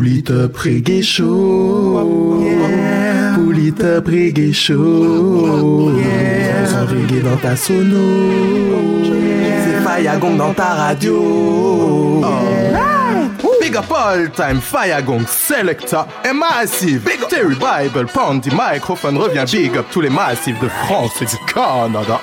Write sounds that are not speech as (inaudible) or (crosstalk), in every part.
Pull up reggae show. Yeah. Up reggae show. Yeah. Sans reggae dans ta sono. Yeah. C'est Fayagong dans ta radio. Big up all time, Fayagong, Selecta et Massive. Big up Terry Bible, Pandy, microphone revient. Big up tous les massifs de France et du Canada.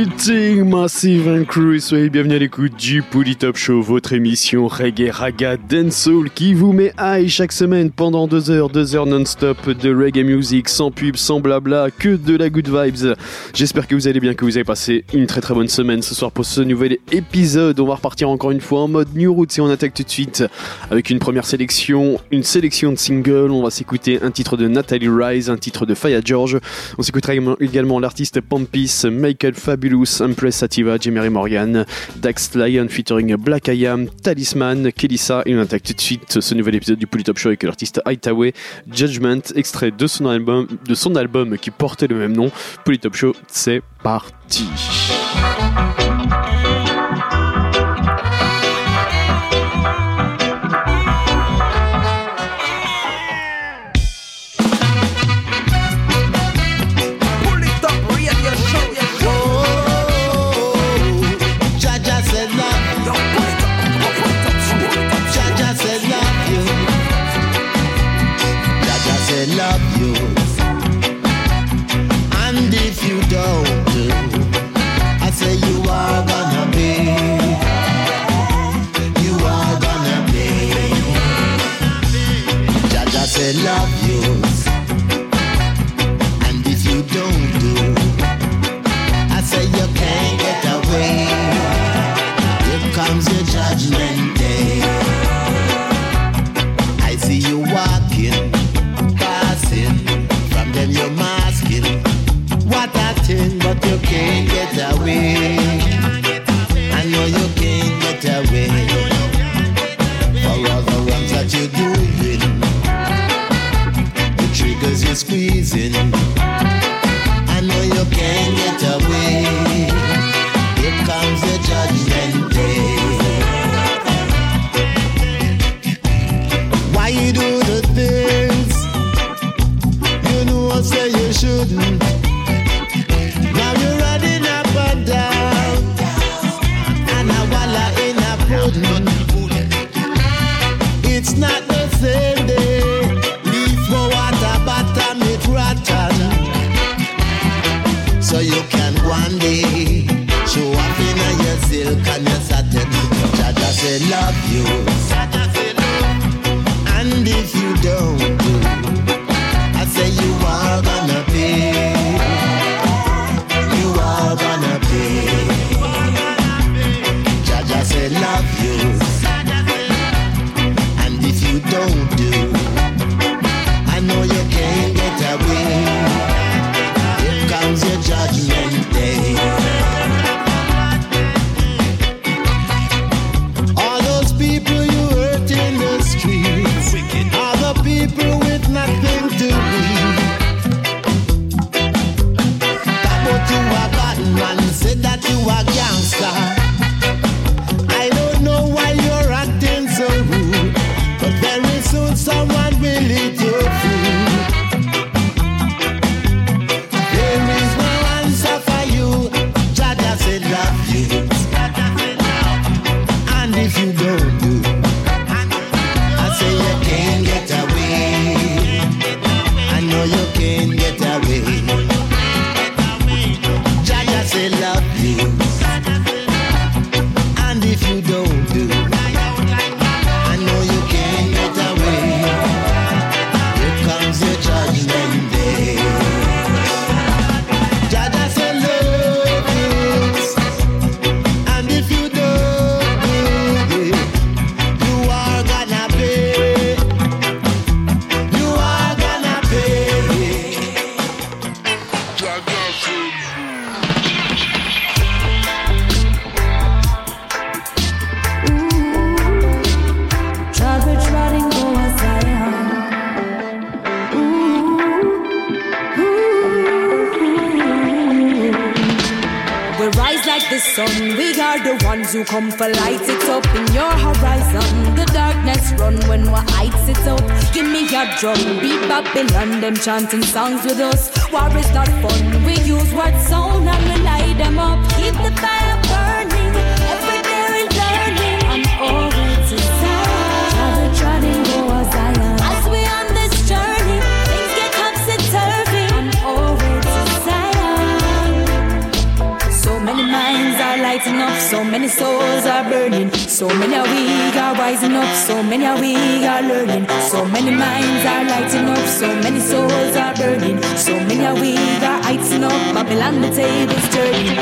Greeting Massive and Crew, soyez bienvenus à l'écoute du Top Show, votre émission reggae, raga, dancehall qui vous met high chaque semaine pendant deux heures, deux heures non-stop de reggae music, sans pub, sans blabla, que de la good vibes. J'espère que vous allez bien, que vous avez passé une très très bonne semaine ce soir pour ce nouvel épisode. On va repartir encore une fois en mode New Roots et on attaque tout de suite avec une première sélection, une sélection de singles. On va s'écouter un titre de Natalie Rise, un titre de Faya George. On s'écoutera également l'artiste Pampis, Michael Fabulous, Empress Sativa, Jimmy Morgan, Dax Lion featuring Black Ayam, Talisman, Kelissa et on attaque tout de suite ce nouvel épisode du Polytop Show avec l'artiste Hightower, Judgment, extrait de son album, de son album qui portait le même nom. Polytop Show, c'est parti. amazing. said love you. Them chanting songs with us. War is not fun. We use word sound and we light them up. Keep the fire burning. Every day we're learning. Go a Zion. As we on this journey, things get. So many minds are lighting up, so many souls are burning. So many are weak are rising up, so many are weak are learning. So many minds are lighting up, so many souls are burning. So many are weak are lighting up, Babylon the table's turning.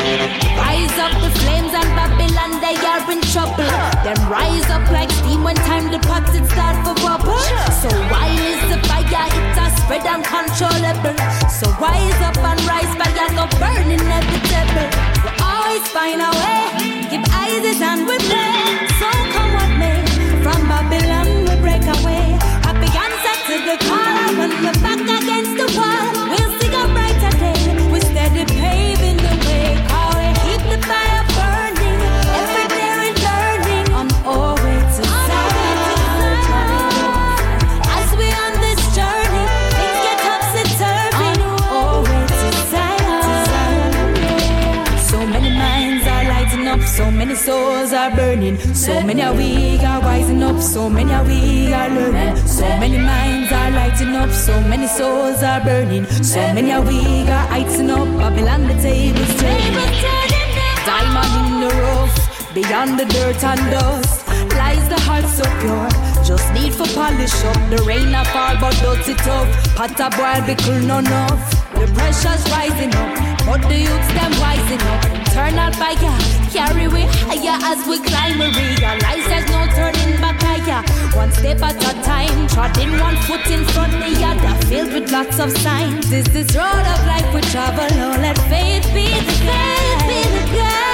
Rise up the flames and Babylon they are in trouble. Then rise up like steam when time the pots start for bubble. So why is the fire it has spread uncontrollable? So rise up and rise fire go burning inevitable. We always find a way, give eyes and we play. The call when we're back against the wall. So many weak are rising up, so many weak are learning. So many minds are lighting up, so many souls are burning. So many weak are lighting up, Babylon the tables turning. Diamond in the rough, beyond the dirt and dust, lies the heart so pure. Just need for polish up, the rain a fall but dirty tough. Pot a boil be cool no enough. The pressure's rising up, but the youths them rising up. Turn out fire, carry we higher as we climb. We realize there's no turning back higher. One step at a time, trotting one foot in front of the other, filled with lots of signs. This is road of life we travel. Oh, let faith be the guide. Be the guide.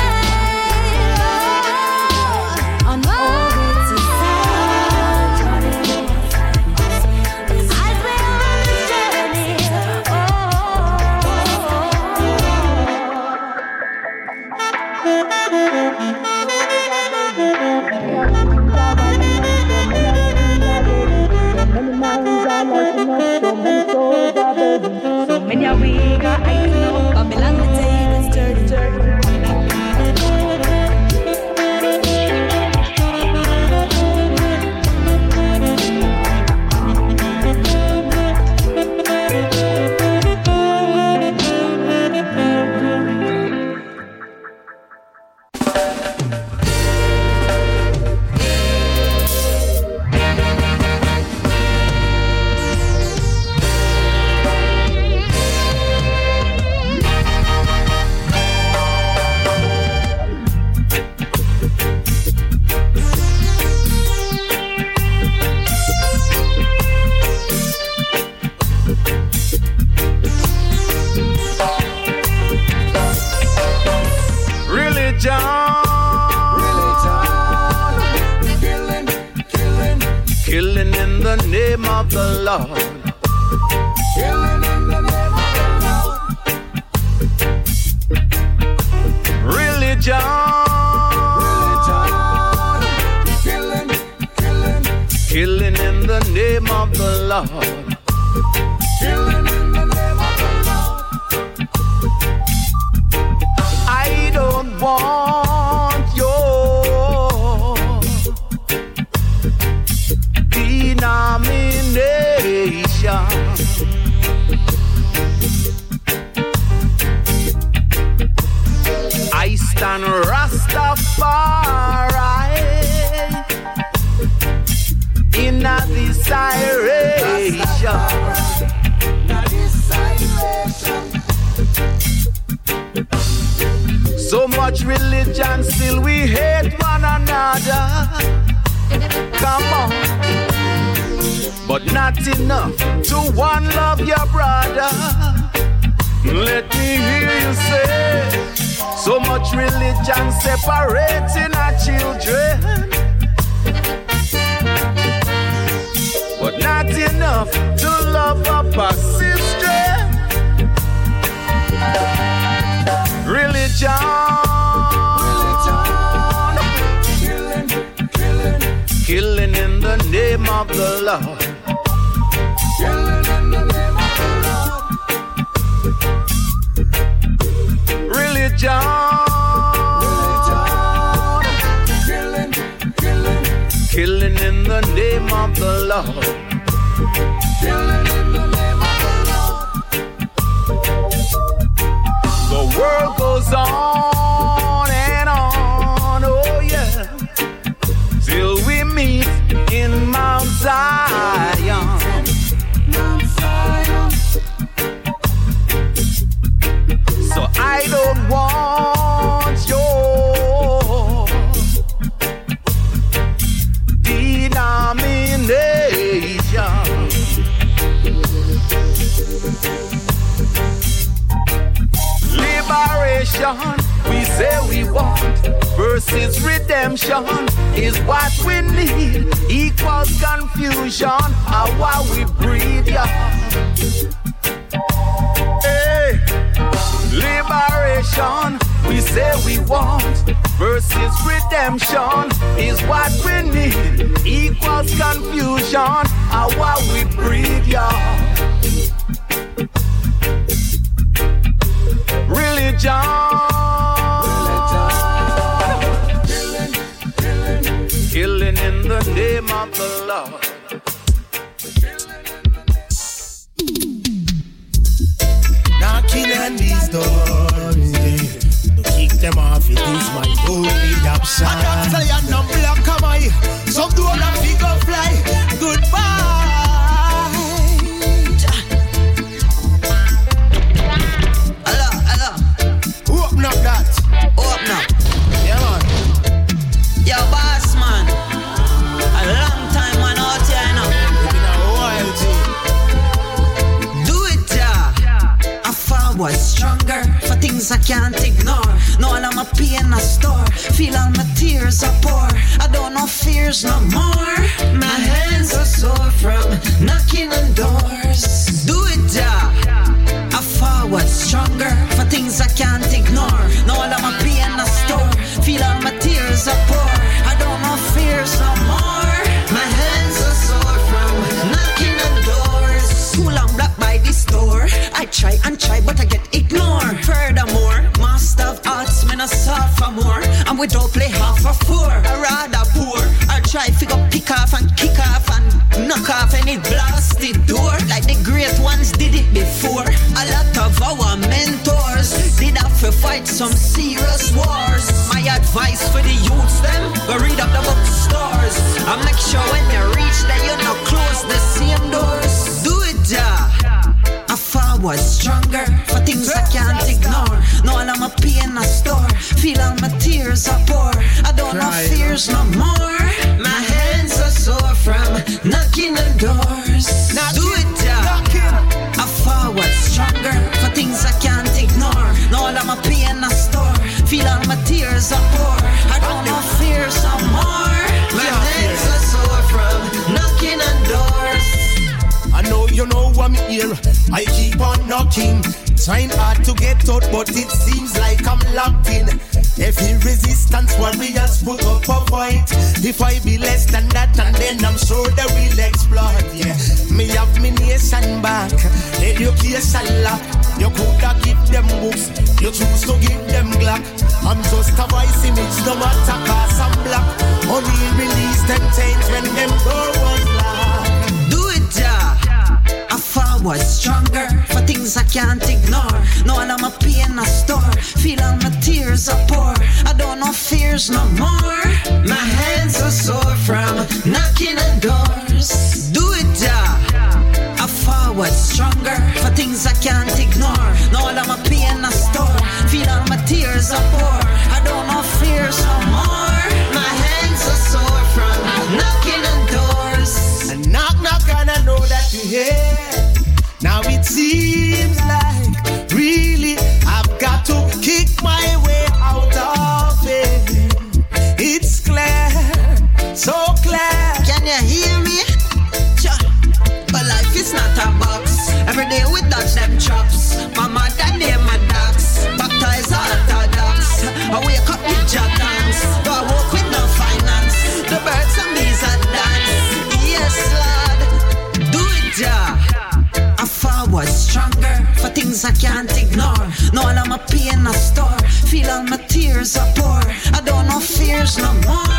can't ignore. No, all of my pain I store. Feel all my tears are pour. I don't know fears no more.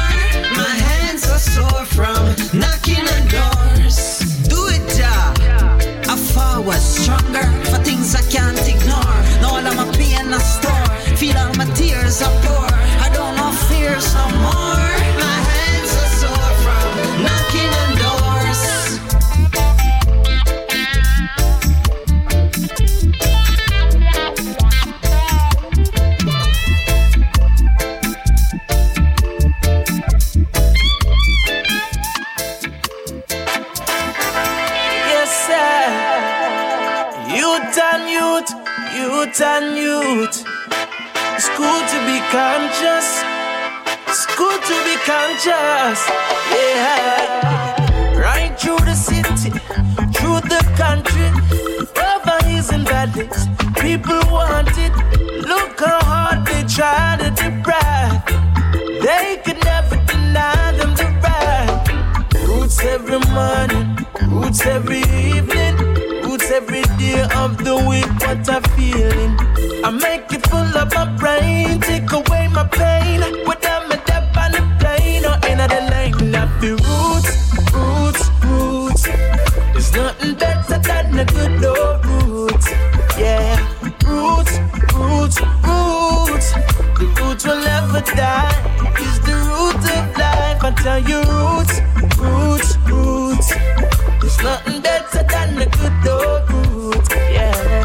My hands are sore from conscious. Yeah. Right through the city, through the country, over and valleys. People want it. Look how hard they try to deprive. They could never deny them the right. Roots every morning, roots every evening, roots every day of the week. What a feeling! I make it full of my brain, life. I tell you, roots, roots, roots. There's nothing better than a good old roots. Yeah,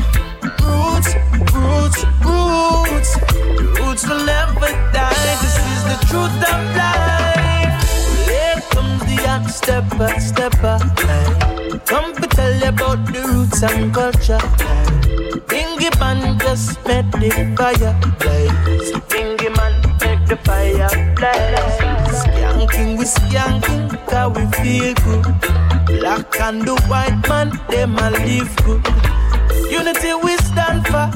roots, roots, roots. The roots will never die. This is the truth of life. Here comes the young stepper, stepper. Come to tell you about the roots and culture. Bingy man just met the fire blaze. Man make the fire blaze. We skanking, cause we feel good. Black and the white man, them a live good. Unity we stand for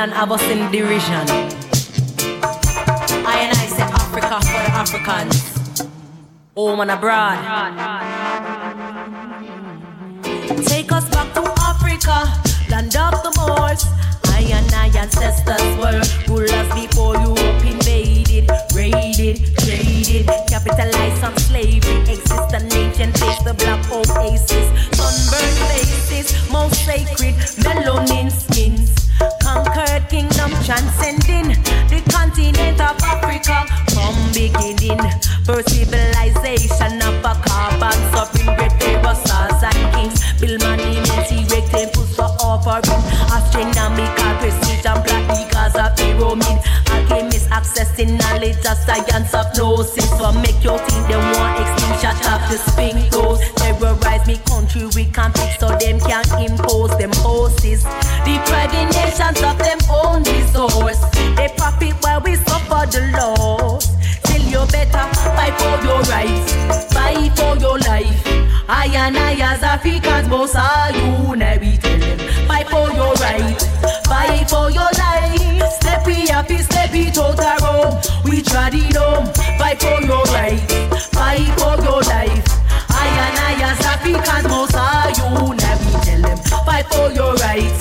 Babylon have us in derision. I and I say Africa for the Africans, oh, home and abroad. Take us back to Africa, land of the Moors. I and I ancestors were rulers before Europe invaded, raided, traded, capitalized on slavery. Exist an ancient place, the black oasis, sunburned faces, most sacred, melanin beginning. First civilization of a carbon suffering great pharaohs and kings. Build monuments, erect temples for offering. Astronomical precision, black eagles of pyramid. Alchemists accessing knowledge of science of gnosis. So make you think they want extinction of the spring Africans, most are you. Now we tell them, fight for your right, fight for your life. Step we happy, step it out the road. We tried it home, fight for your right, fight for your life. I and I as Africans, are you. Now we tell them, fight for your right,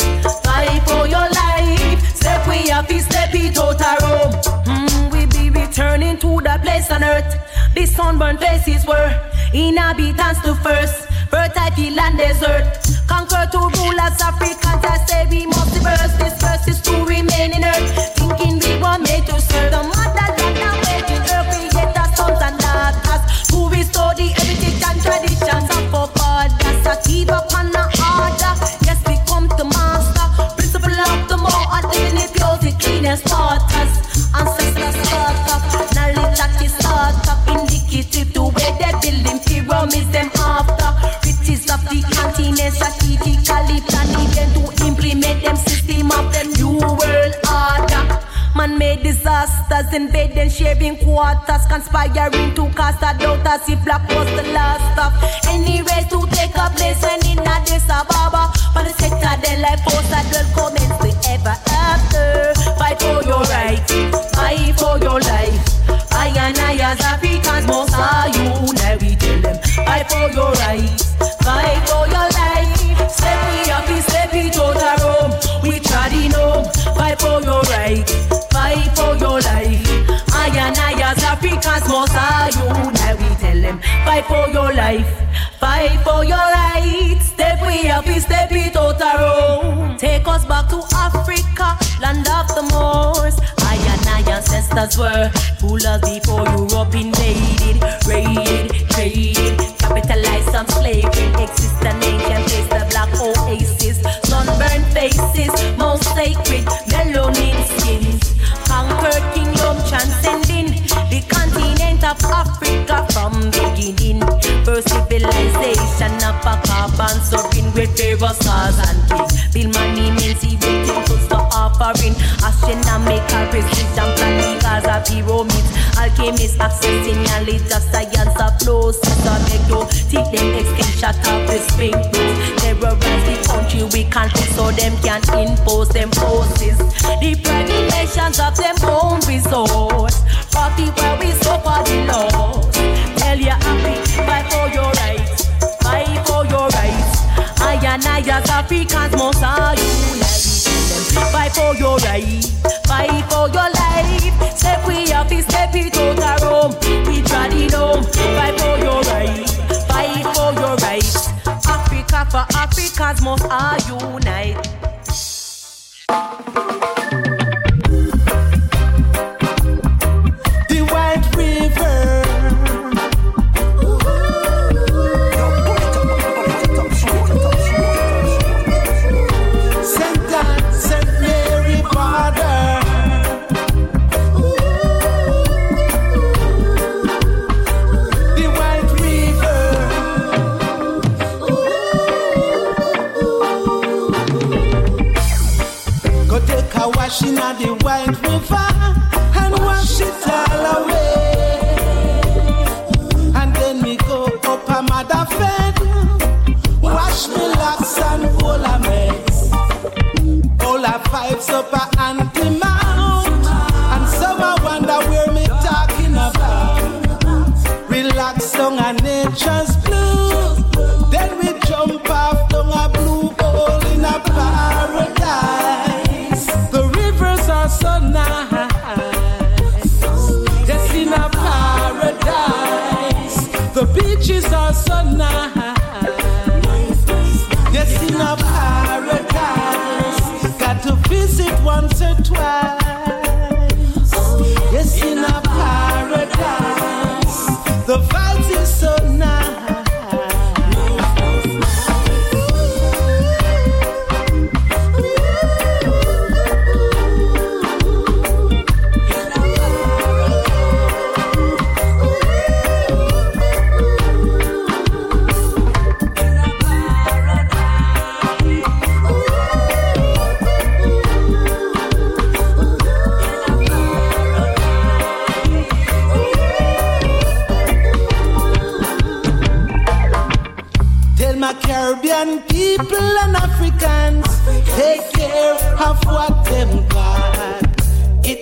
fight for your life. Step we happy, step it out the road. Mm, we be returning to the place on earth. The sunburned places were inhabitants to first. Fertile field and desert. Conquer to rule as Africans. I say we must reverse this verse is to remain in earth. Thinking we were made to serve the motherland and waiting earth. Create our sons and daughters. To restore the heritage and traditions of our fathers. A keep upon the order. Yes, we come to master. Principle of the more living it pure, the cleanest waters. Disasters, invading, sharing quarters, conspiring to cast a doubt as if black was the last stop. Any race to take a place when in Addis Ababa, for the sector, their life force commence the fight for your life, fight for your right. Step we up, step it out the room. Take us back to Africa, land of the Moors. I and I ancestors were rulers before Europe invaded, raided, traded, capitalized on slavery. Exist an ancient place, the black oasis, sunburned faces, most sacred, a carbon sovereign with pharaohs, stars and kings. Bill money means he waiting to stop offering. Astronomical precision planning as a pyramids. Alchemists accessing knowledge of science of flow. Sister you take them extinction of the spring Terrorize the country we can't so them can impose them forces. The private nations of them own resource. Party where we suffer the loss. Tell you happy, As Africans must are unite. Fight for your right, fight for your life. Step we up, step it out the room. We tried it home. Fight for your right, fight for your rights. Africa for Africans must are unite. A vibes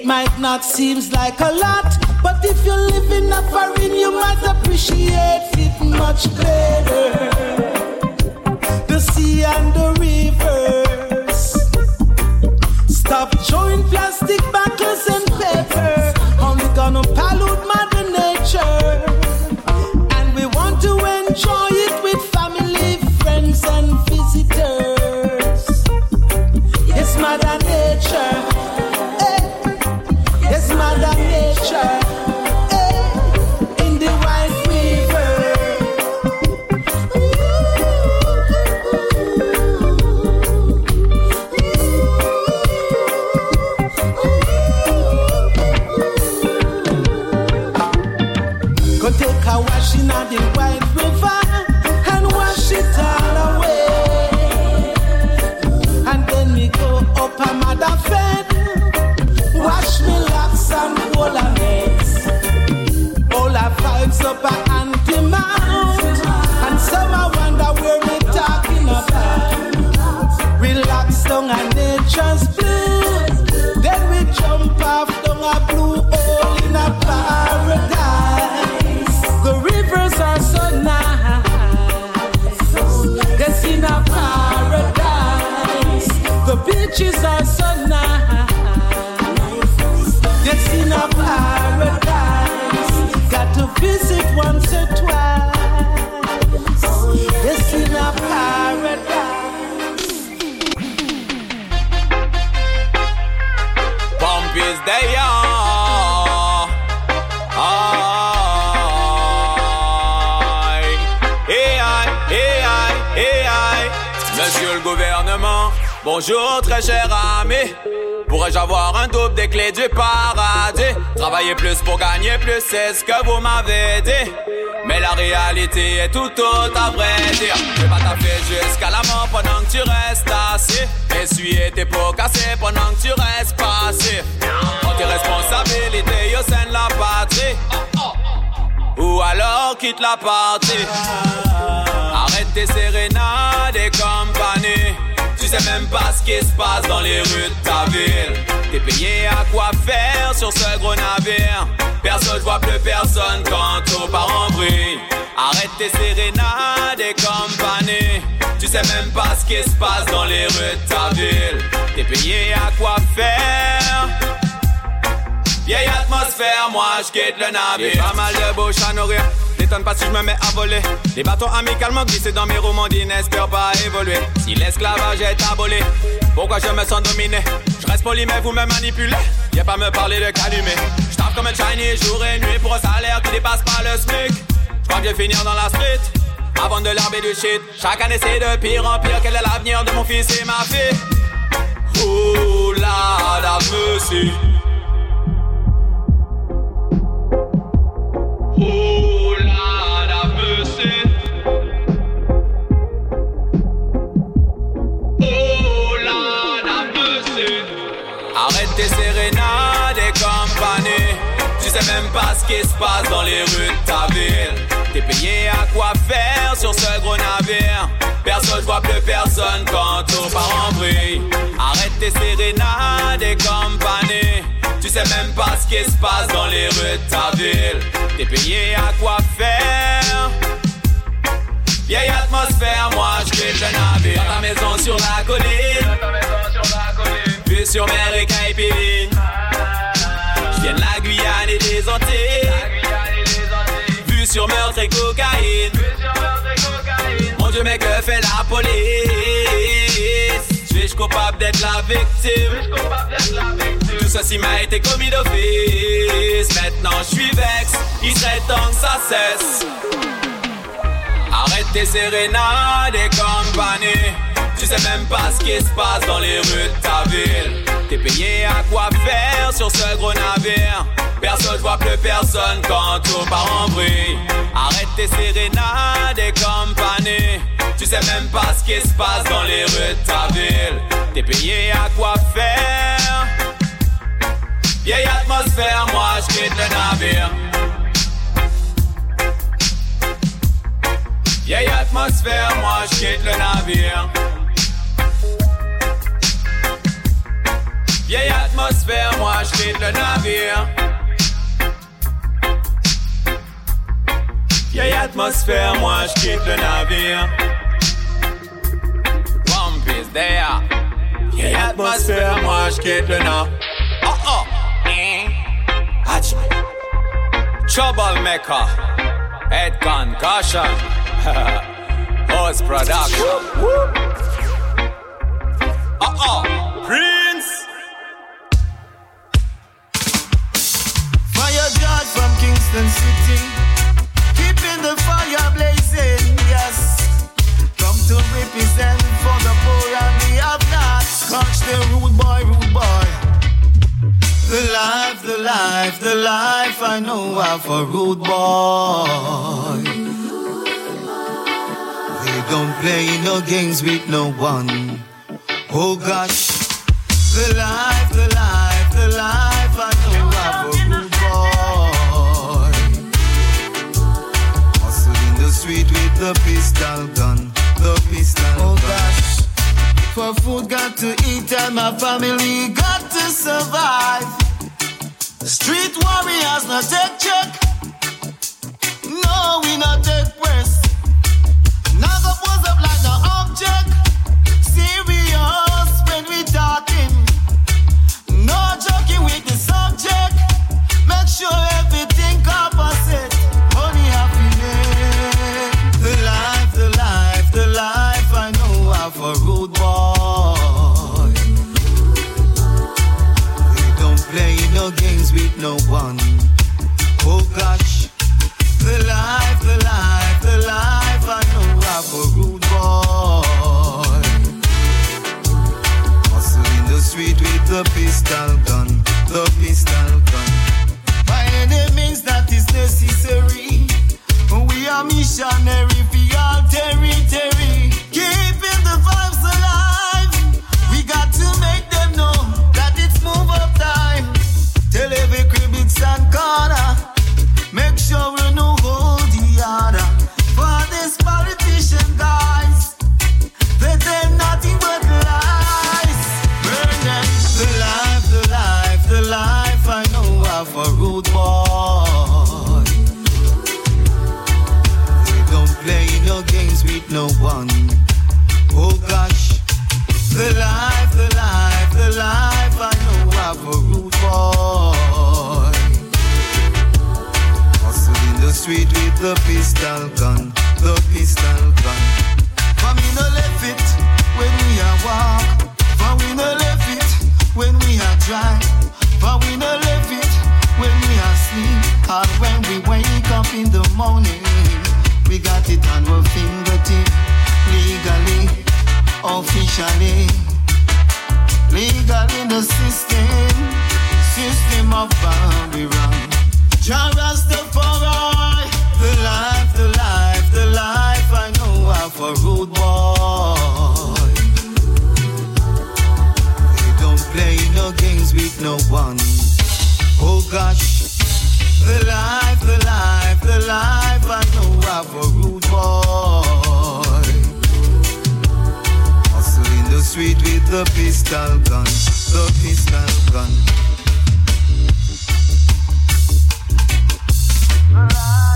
might not seem like a lot, but if you live in a foreign, you might appreciate it much better. A Monsieur le gouvernement, bonjour très cher ami. Pourrais-je avoir un double des clés du paradis? Travailler plus pour gagner plus, c'est ce que vous m'avez dit. Mais la réalité est tout autre à vrai dire. Vais pas taffer jusqu'à la mort pendant que tu restes assis. Essuyer tes pots cassés pendant que tu restes passif. Tes responsabilités sein de la patrie. Ou alors quitte la partie. Arrête tes sérénades et compagnie. Tu sais même pas ce qui se passe dans les rues de ta ville. T'es payé à quoi faire sur ce gros navire. Personne voit plus personne quand tout part en bruit. Arrête tes sérénades et compagnie. Tu sais même pas ce qui se passe dans les rues de ta ville. T'es payé à quoi faire. Vieille atmosphère, moi je quitte le navire. Pas mal de bouches à nourrir. N'étonne pas si je me mets à voler. Les bâtons amicalement glissés dans mes romans n'espèrent pas évoluer. Si l'esclavage est aboli, pourquoi je me sens dominé? Je reste poli, mais vous me manipulez. Y'a pas me parler de calumet. Je comme un Chinese jour et nuit pour un salaire qui dépasse pas le SMIC. Je crois que je vais finir dans la street. Avant de l'arber du shit, chaque année c'est de pire en pire. Quel est l'avenir de mon fils et ma fille? Oh là, la mercy. Même pas ce qui se passe dans les rues de ta ville. T'es payé à quoi faire sur ce gros navire. Personne voit plus personne quand tout part en. Arrête tes sérénades et compagnie. Tu sais même pas ce qui se passe dans les rues de ta ville. T'es payé à quoi faire? Vieille atmosphère, moi je quitte le navire. Dans ta maison sur la colline. Vue sur mer et Caipirine. Je viens de la Guyane et des Antilles. Vue sur meurtre et cocaïne. Mon Dieu, mais que fait la police? Suis-je coupable d'être la victime? Tout ceci m'a été commis d'office. Maintenant je suis vex, il serait temps que ça cesse. Arrête tes sérénades et compagnie. Tu sais même pas ce qui se passe dans les rues de ta ville. T'es payé à quoi faire sur ce gros navire. Personne voit plus personne quand tout part en bruit. Arrête tes sérénades et compagnie. Tu sais même pas ce qui se passe dans les rues de ta ville. T'es payé à quoi faire? Vieille atmosphère, moi je quitte le navire. Vieille atmosphère, moi je je quitte le navire. Atmosphère, moi je quitte le navire. Vieille atmosphère, moi je quitte le navire. One piece there. Vieille atmosphère, moi je quitte le navire. Oh oh. Troublemaker. Head concussion. (laughs) Post production. Uh oh. Prince. Kingston City. Keeping the fire blazing, yes. Come to represent for the poor and the have-nots. Catch the rude boy, rude boy. The life, the life, the life I know of a rude boy. They don't play no games with no one. Oh gosh, the life, the life, the life the pistol gun, the pistol oh, gun. gosh. For food got to eat and my family got to survive. Street warriors not take check. No, we not take press. Now go pose up like no object. Serious no one. Oh gosh, the life, the life, the life I know of a rude boy. Hustle in the street with the pistol gun, the pistol gun. By any means that is necessary. We are missionary for all territory. The pistol gun, the pistol gun. For me no left it when we are walk. For we no left it when we are drive. For we no left it when we are sleep. Or when we wake up in the morning. We got it on our fingertip. Legally, officially. Legal in the system. System of Babylon. Jah Rastafari, the life, the life, the life I know of a rude boy. They don't play no games with no one. Oh gosh, the life, the life, the life I know of a rude boy. Hustle in the street with the pistol gun, the pistol gun. The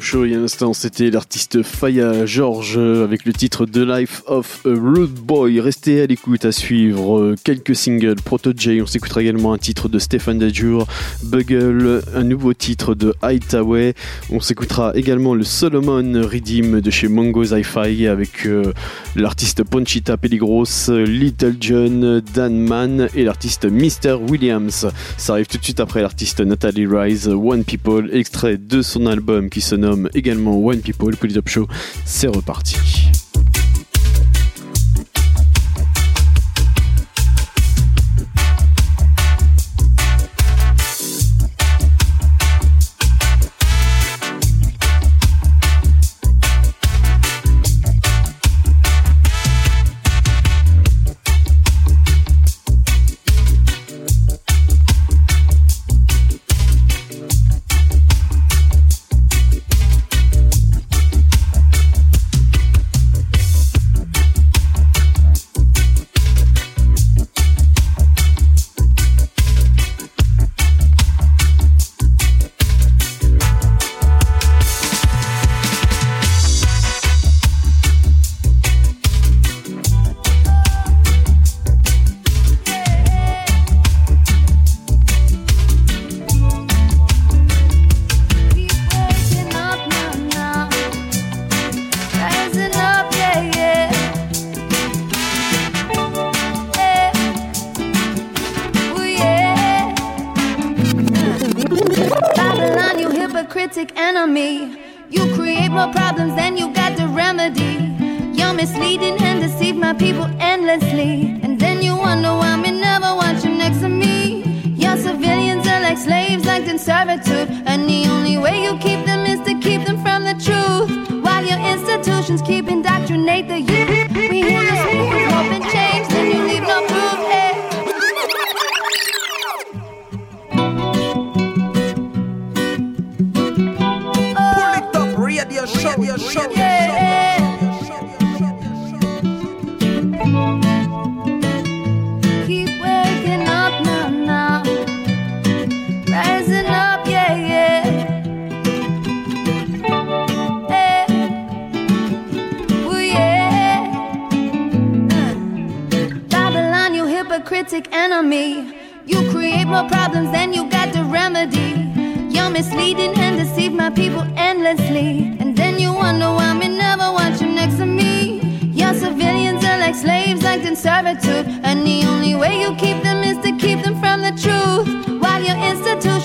Show. Il y a un instant, c'était l'artiste Faya George avec le titre The Life of a Rude Boy. Restez à l'écoute à suivre euh, quelques singles. Proto J, on s'écoutera également un titre de Stefan Dajur, Bugle, un nouveau titre de Hightower. On s'écoutera également le Solomon Redeem de chez Mongo Hi-Fi avec euh, l'artiste Ponchita Peligros, Little John, Dan Mann et l'artiste Mr. Williams. Ça arrive tout de suite après l'artiste Natalie Rise, One People, extrait de son album qui se nomme également One People, Top Show. C'est reparti.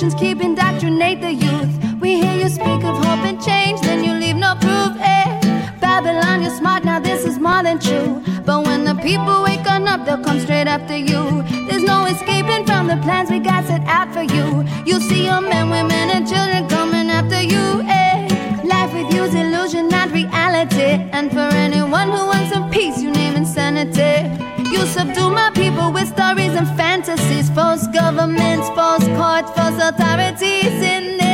keep indoctrinate the youth. We hear you speak of hope and change, then you leave no proof. Hey Babylon, you're smart, now this is more than true. But when the people wake up, they'll come straight after you. There's no escaping from the plans we got set out for you. You'll see your men, women, and children coming after you. Hey, Life with you's illusion, not reality. And for anyone who wants some peace, you name insanity. You subdue my people with stories and fantasies, false governments, false but for authorities in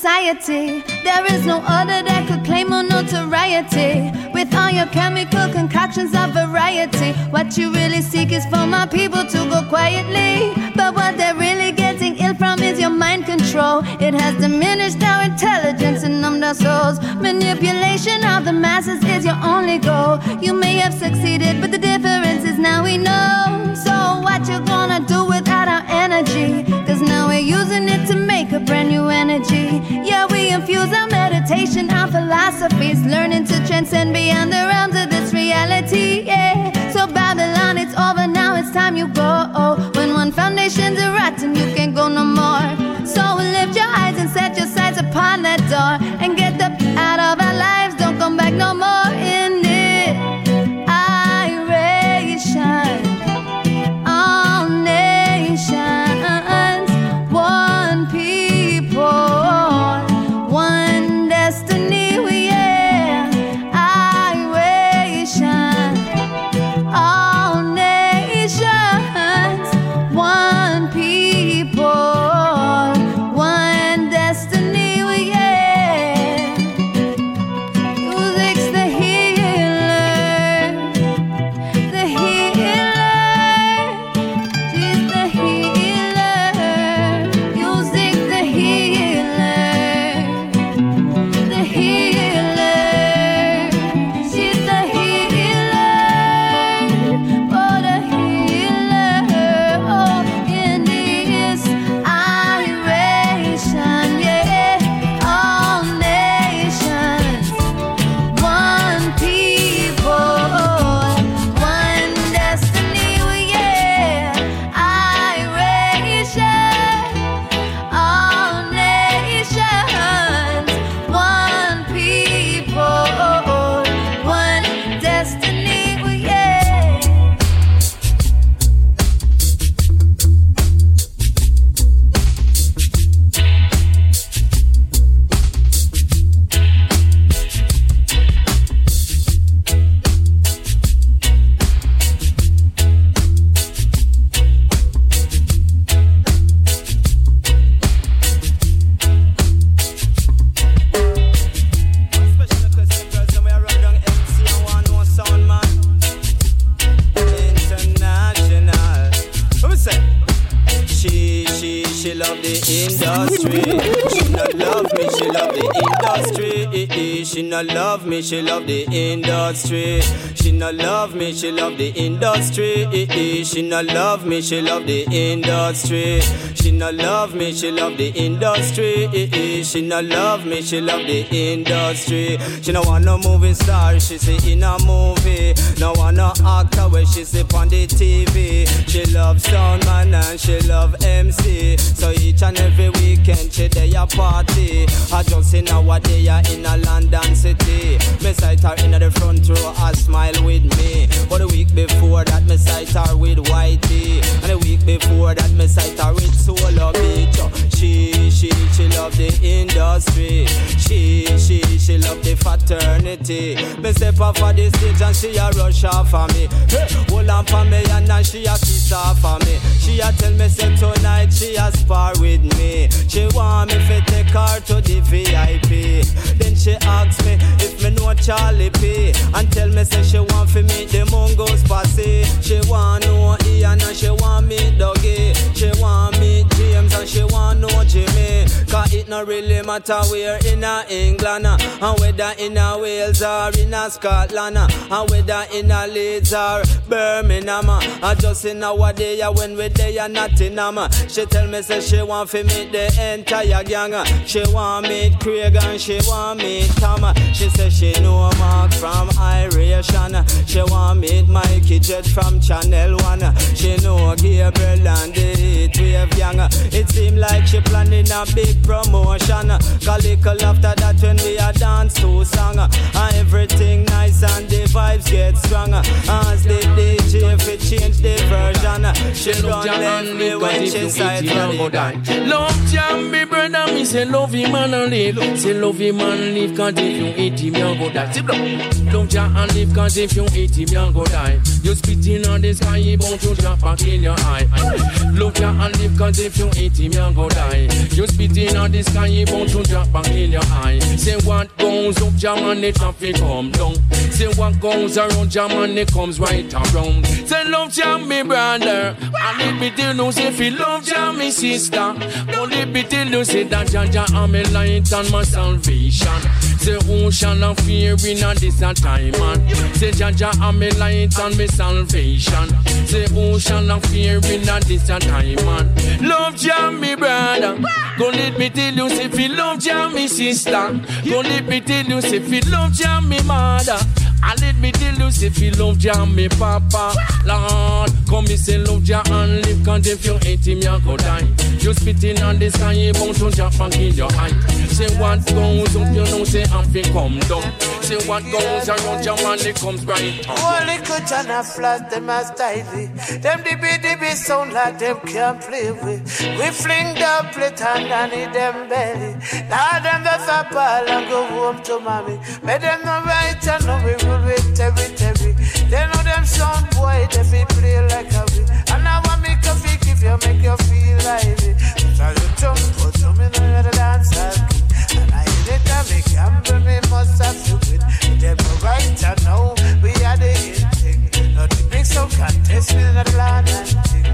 society. There is no other that could claim your notoriety. With all your chemical concoctions of variety, what you really seek is for my people to go quietly. But what they're really getting ill from is your mind control. It has diminished our intelligence and our souls. Manipulation of the masses is your only goal. You may have succeeded, but the difference is now we know. So, what you gonna do without our energy? Cause now we're using it to make a brand new energy. Yeah, we infuse our meditation, our philosophies, learning to transcend beyond the realms of this reality. Yeah, so Babylon, it's over now, it's time you go. When one foundation's rotten, you can't go no more. So lift your eyes and set your sights upon that door and get the out of our lives. Don't come back no more. In not love me, she love the industry. She not love me, she love the industry. She not love me, she love the industry. She not love me, she love the industry. She not love me, she love the industry. She no want no movie star, she see in a movie. No want no actor where she say on the TV. She love sound man and she love MC. So each and every weekend she day a party. I just see nowadays in a London city. Me sight her in the front row, a smile with me. But the week before that, me sight her with Whitey. And the week before that, me sight her with Solo Beach. Oh, she, she, she love the industry. She, she, she love the fraternity. Me step off of the stage and she a rush off for me. Hey, hold on for me and now she a kiss off for me. She a tell me say tonight she a spar with me. She want me to take her to the VIP. Then she asks me if me know Charlie P. And tell me say she want for meet the Mungo's Passy. She want know Ian and she want me Dougie. She want me James and she want know Jimmy. It no really matter where in a England. uh, And whether in a Wales or in a Scotland. uh, And whether in a Leeds or Birmingham. uh, I just in nowadays uh, when we there Nottingham. uh, She tell me say she want for meet the entire gang. She want meet Craig and she want meet Tom. She say she know Mark from Iration. uh, She want meet Mikey Dread from Channel One. She know Gabriel and the Heatwave gang. uh, It seem like she planning a big promotion. little after that when we a dance to song. And everything nice and the vibes get stronger. As the DJ if it change the version. She run left me when she side for the. Love jam, me brother, me say love him and live. Say love him and live, cause if you hate him, you go die. Love jam and live, cause if you hate him, you go die. You spitting on the sky, you bound to drop and kill your eye. Love jam and live, cause if you hate him, you go die. You spitting on the sky, you bound to drop and kill your eye. Say what goes up, jam and the traffic come down. Say what goes around, jam and it comes right around. Say love jam, me brother. And it be till you say feel love jam, me sister. Only be till you say that Jaja am my light and my salvation. Say ocean of fear in a this a time man. Say Jaja am my light and my salvation. Say ocean of fear in a this a time man. Love jam, me brother. Go let me tell you say feel love jam, me sister. Go let me tell you say feel love jam, me mother. And let me tell you, say if love jam, me papa, Lord, come me say love jam and live, cause if you hate him, you go die. You spitting on the sky, you bound to jump and kill your eye. Say what goes up, you know, say I'm fi come down. Say what goes around jam and it comes right down. Oh, Holy good and a flash, them a styly. Them the bit sound like them can't play with. We fling the plate underneath them belly. Now them the a ball and go home to mommy. Make them no right and no we rule with every every. They know them sound boy, they fi play like a we. And I want make a feel if you make you feel lively. So you jump, put some in the dance hall. And I hit it and me gamble, me must have to win. Them no right and now we are the in thing. Not the big so contest me in the land and thing.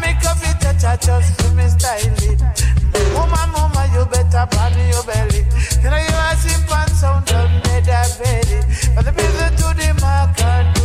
Make a fit touch a just for me style it. Mama, mama, you better pan your belly. You know you are simple sound don't made a belly. But the business to the mark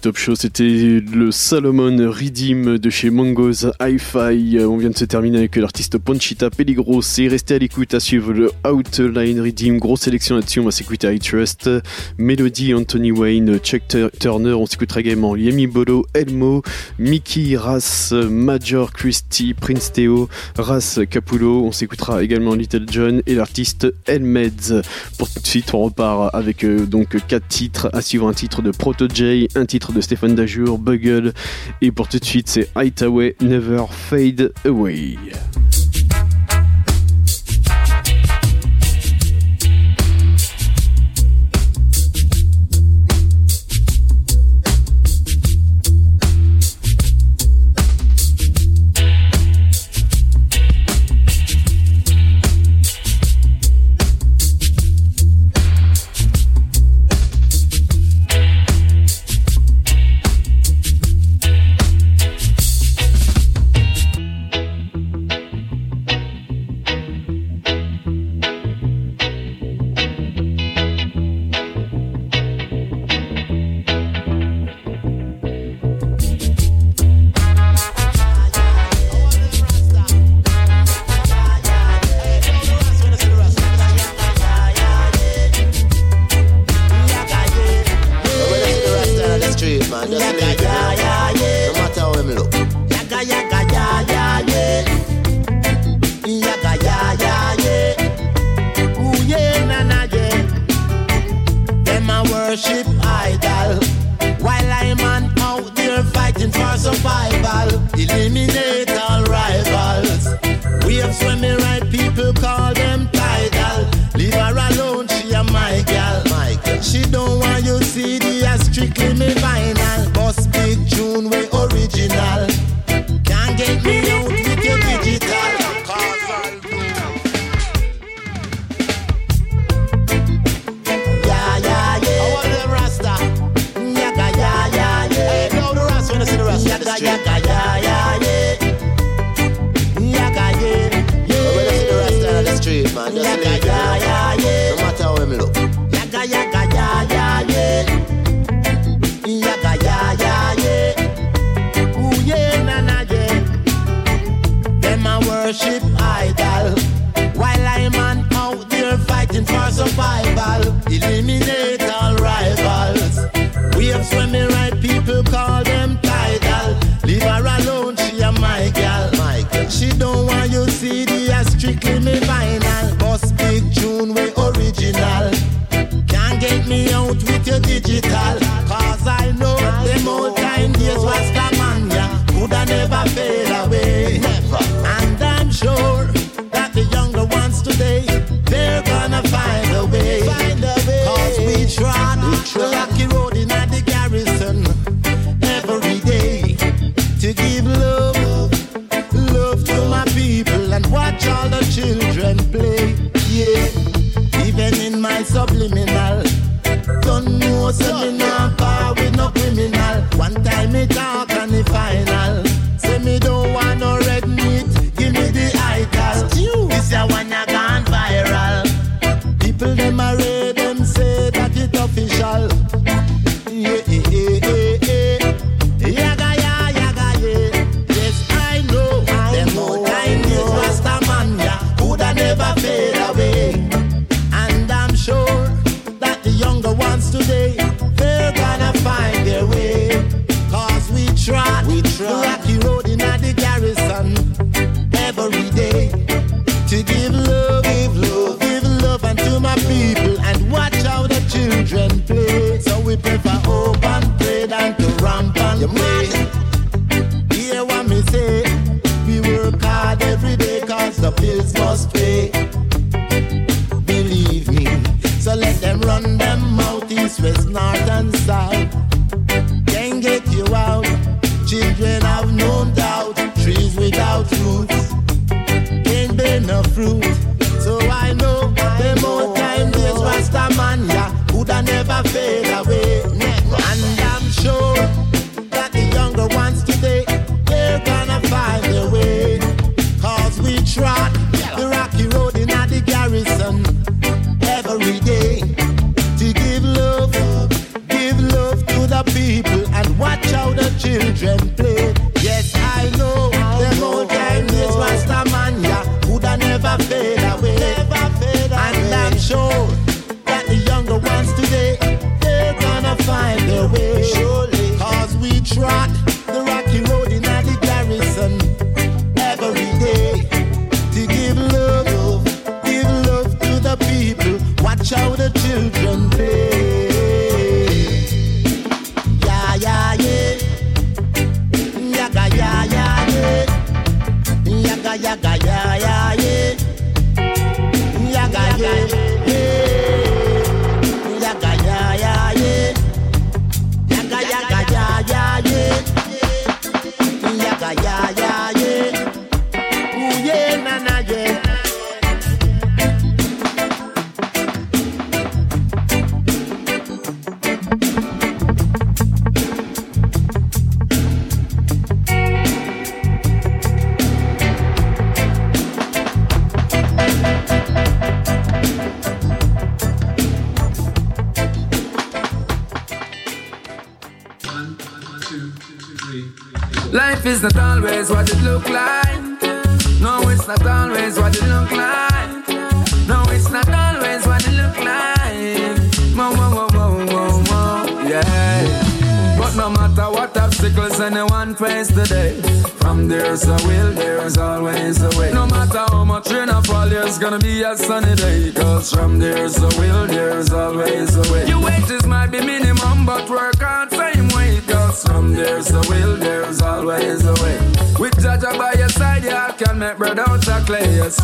Top Show, c'était le Salomon Redeem de chez Mongo's Hi-Fi. Euh, on vient de se terminer avec l'artiste Ponchita Peligros. Et restez à l'écoute à suivre le Outline Redeem. Grosse sélection là-dessus, on va s'écouter I Trust, Melody, Anthony Wayne, Chuck Turner. On s'écoutera également Yemi Bolo, Elmo, Mickey, Ras, Major, Christie, Prince Theo, Ras Capullo. On s'écoutera également Little John et l'artiste Elmeds. Pour tout de suite, on repart avec euh, donc 4 titres à suivre un titre de Proto J, un titre de Stéphane Dajour, Bugle. Et pour tout de suite, c'est Highway Never Fade Away.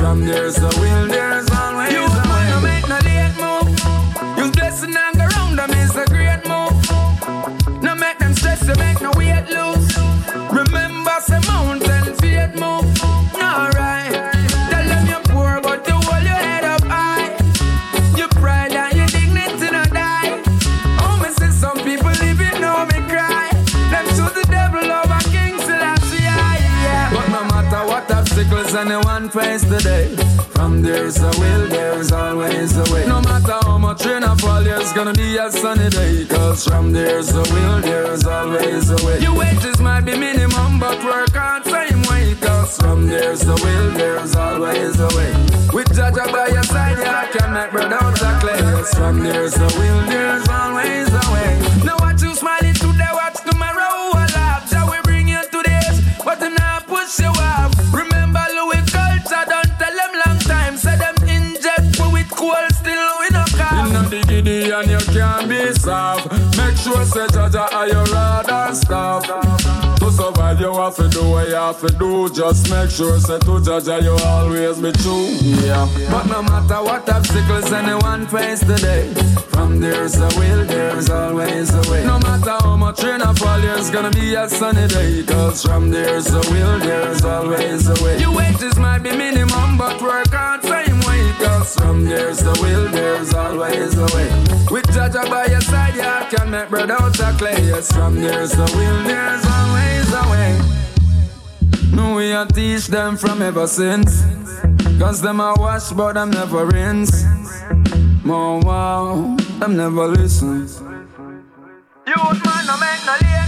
From there's a will, sunny day, cause from there's a will, there's always a way. Your wages might be minimum, but work hard same way, cause from there's a will, there's always a way. With Jaja by your side, you can make bread out of clay, yes, from there's a will, there's always a way. No, we are teach them from ever since, cause them are wash, but them never rinse. More wow, them never listen. Youth man, no make no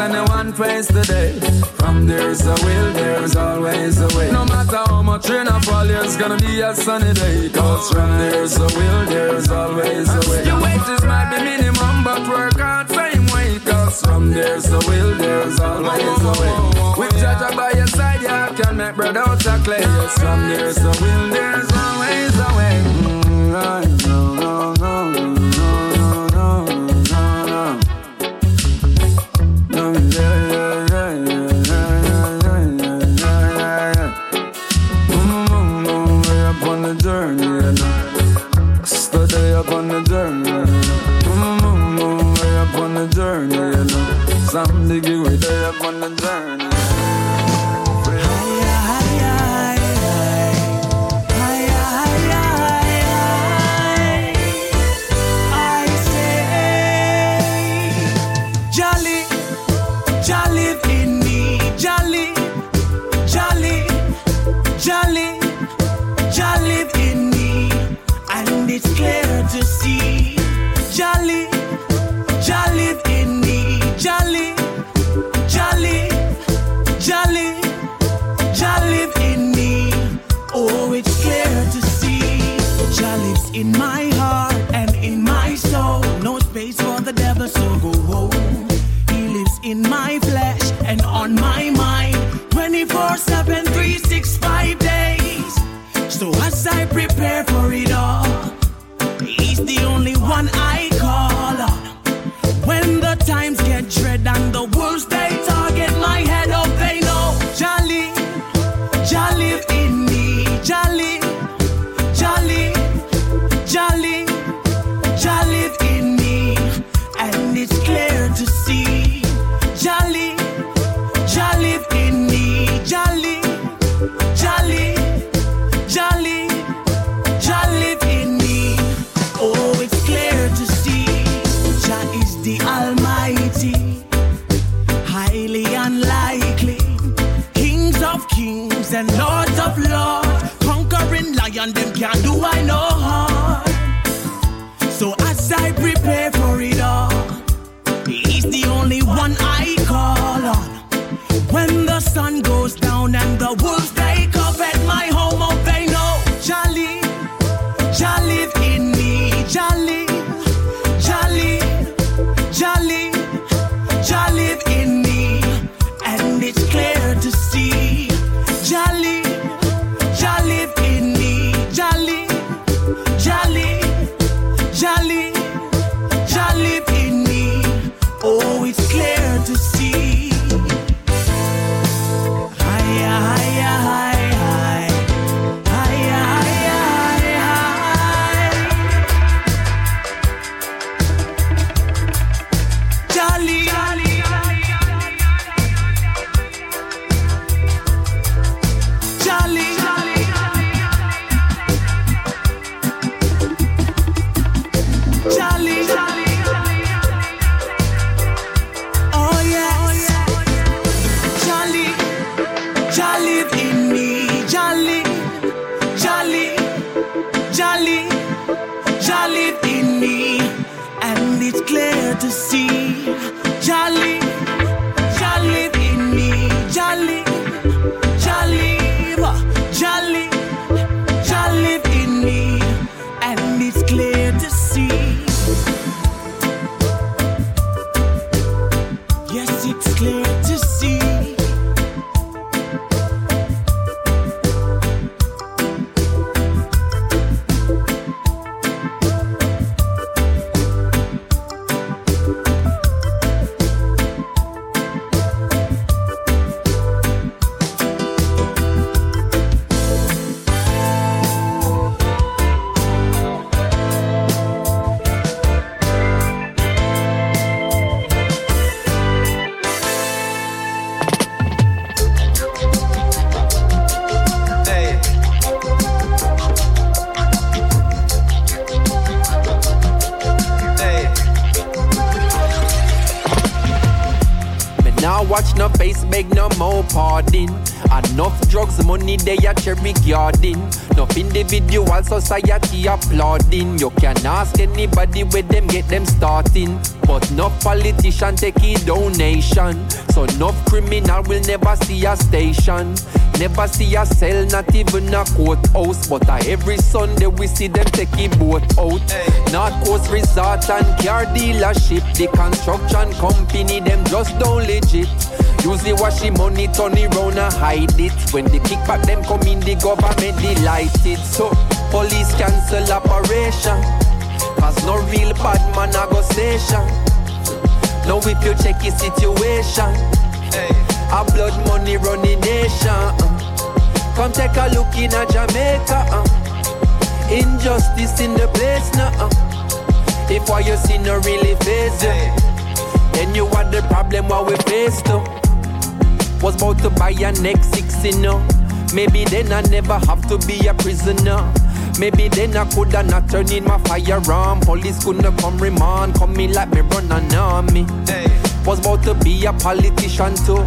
than the one place today. From there's a will, there's always a way. No matter how much rain or fall, it's gonna be a sunny day. Cause from there's a will, there's always a way. Your wages might be minimum, but work hard same way. Cause from there's a will, there's always a way. With Jaja by your side, you can make bread out of clay. Cause from there's a will, there's always a way. Mm-hmm. Individual society applauding. You can ask anybody where them get them starting. But no politician take a donation. So no criminal will never see a station. Never see a cell, not even a courthouse. But uh, every Sunday we see them take a boat out. North Coast Resort and car dealership. The construction company, them just don't legit. Usually wash the money, turn it round and hide it. When the kickback them come in, the government delighted. So police cancel operation. Cause no real bad man a go station. Now if you check the situation, a blood money running nation. uh. Come take a look in a Jamaica. uh. Injustice in the place now. uh. If what you see no really face you, then you are the problem what we face too. Was about to buy a next six, you know. Maybe then I never have to be a prisoner. Maybe then I coulda not turn in my firearm. Police couldn't come remand, come me like me run an army. Was about to be a politician too.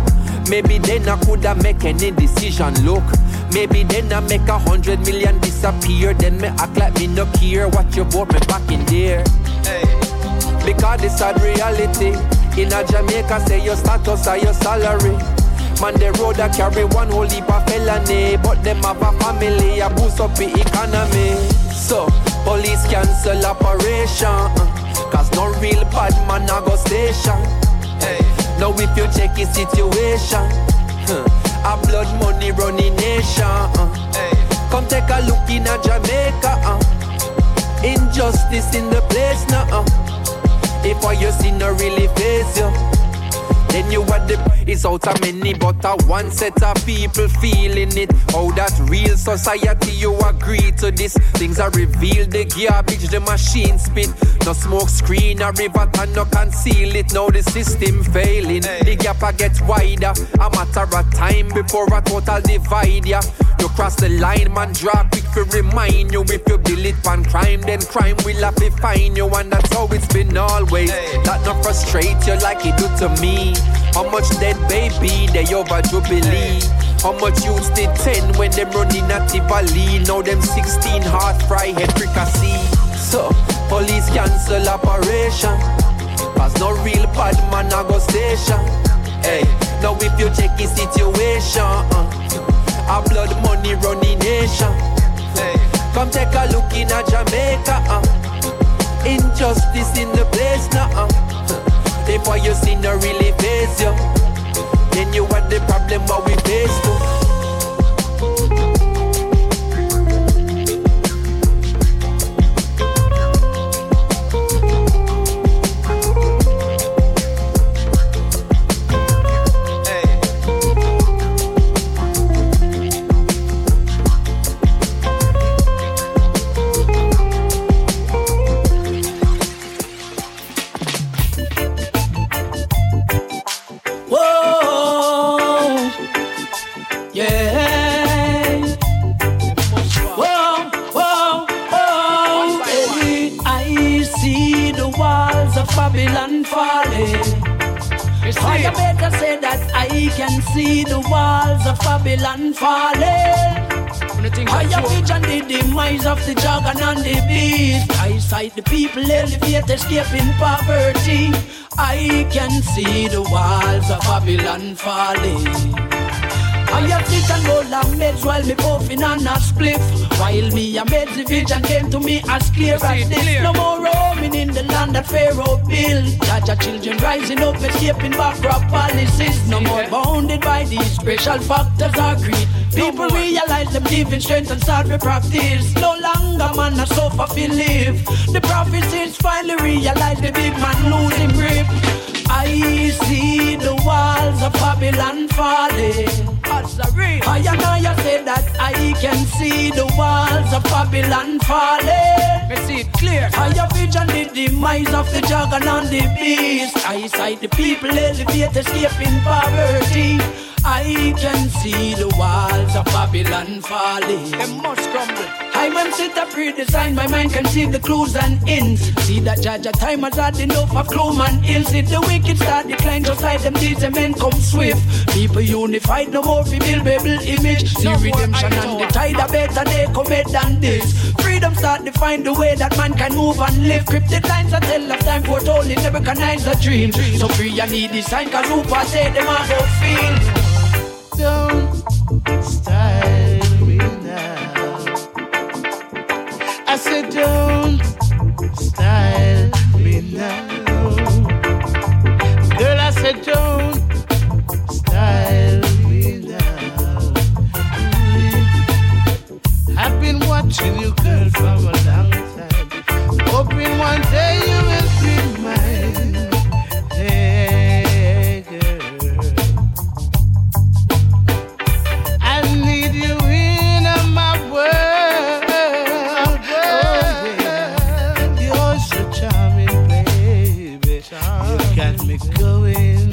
Maybe then I coulda make any decision. Look, maybe then I make a hundred million disappear. Then me act like me no care. What you vote me back in there. Because this sad reality. In a Jamaica, say your status or your salary. Man, the road a carry one whole heap of felony, but them have a family, a boost up the economy. So, police cancel operation, uh, cause no real bad man a go station. Now if you check the situation, huh, a blood money running nation. uh. Come take a look in a Jamaica, uh. injustice in the place now. Uh. If what you see no really face you. Then you are the it's out of many, but a one set of people feeling it. How that real society you agree to this? Things are revealed, the garbage, the machine spit. No smoke screen, a river and no conceal it. Now the system failing, the gap a get wider. A matter of time before a total divide ya. You cross the line, man, draw quick to remind you. If you it on crime, then crime will have to find you, and that's how it's been always. That not frustrate you like it do to me. How much dead baby they over Jubilee? How much youths did 10 when them running at Tivoli? Now them 16 heart fry head. So, police cancel operation. Cause no real bad man a go station. Hey, now if you check the situation, uh, a blood money running nation. Hey, come take a look in a Jamaica. Uh, injustice in the place now. Uh, if what you see no really face you, then you are the problem what we face too. I better say that I can see the walls of Babylon falling. I have vision the demise of the dragon and the beast. I sight the people elevate, escaping poverty. I can see the walls of Babylon falling. I have sit and roll and meds while me puffing on a spliff. While me a meds the vision came to me as clear as this. No more roaming in the land that Pharaoh built. Jaja children rising up, escaping backrock policies. No more bounded by these special factors or greed. People realize them living strength and start to practice. No longer man a suffer fi live. The prophecies finally realize the big man losing grip. I see the walls of Babylon falling. I and I say that I can see the walls of Babylon falling. Me see it clear. I have vision the demise of the dragon and the beast. I sight the people elevate, escaping poverty. I can see the walls of Babylon falling. They must crumble. I when set up redesign, my mind can see the clues and hints. See that judge at time has had enough of gloom and ill. See the wicked start decline, just like them deeds and men come swift. People unified, no more we Babel image. See redemption and the tide are better they commit than this. Freedom start define the way that man can move and live. Cryptic lines are tell of time foretold. it never can a dream. So free and need design, cause who pass it, them are go feel. Don't style me now. I said, don't style me now. Girl, I said, don't style me now. I've been watching you, girl, for a long time. Hoping one day you will. me going.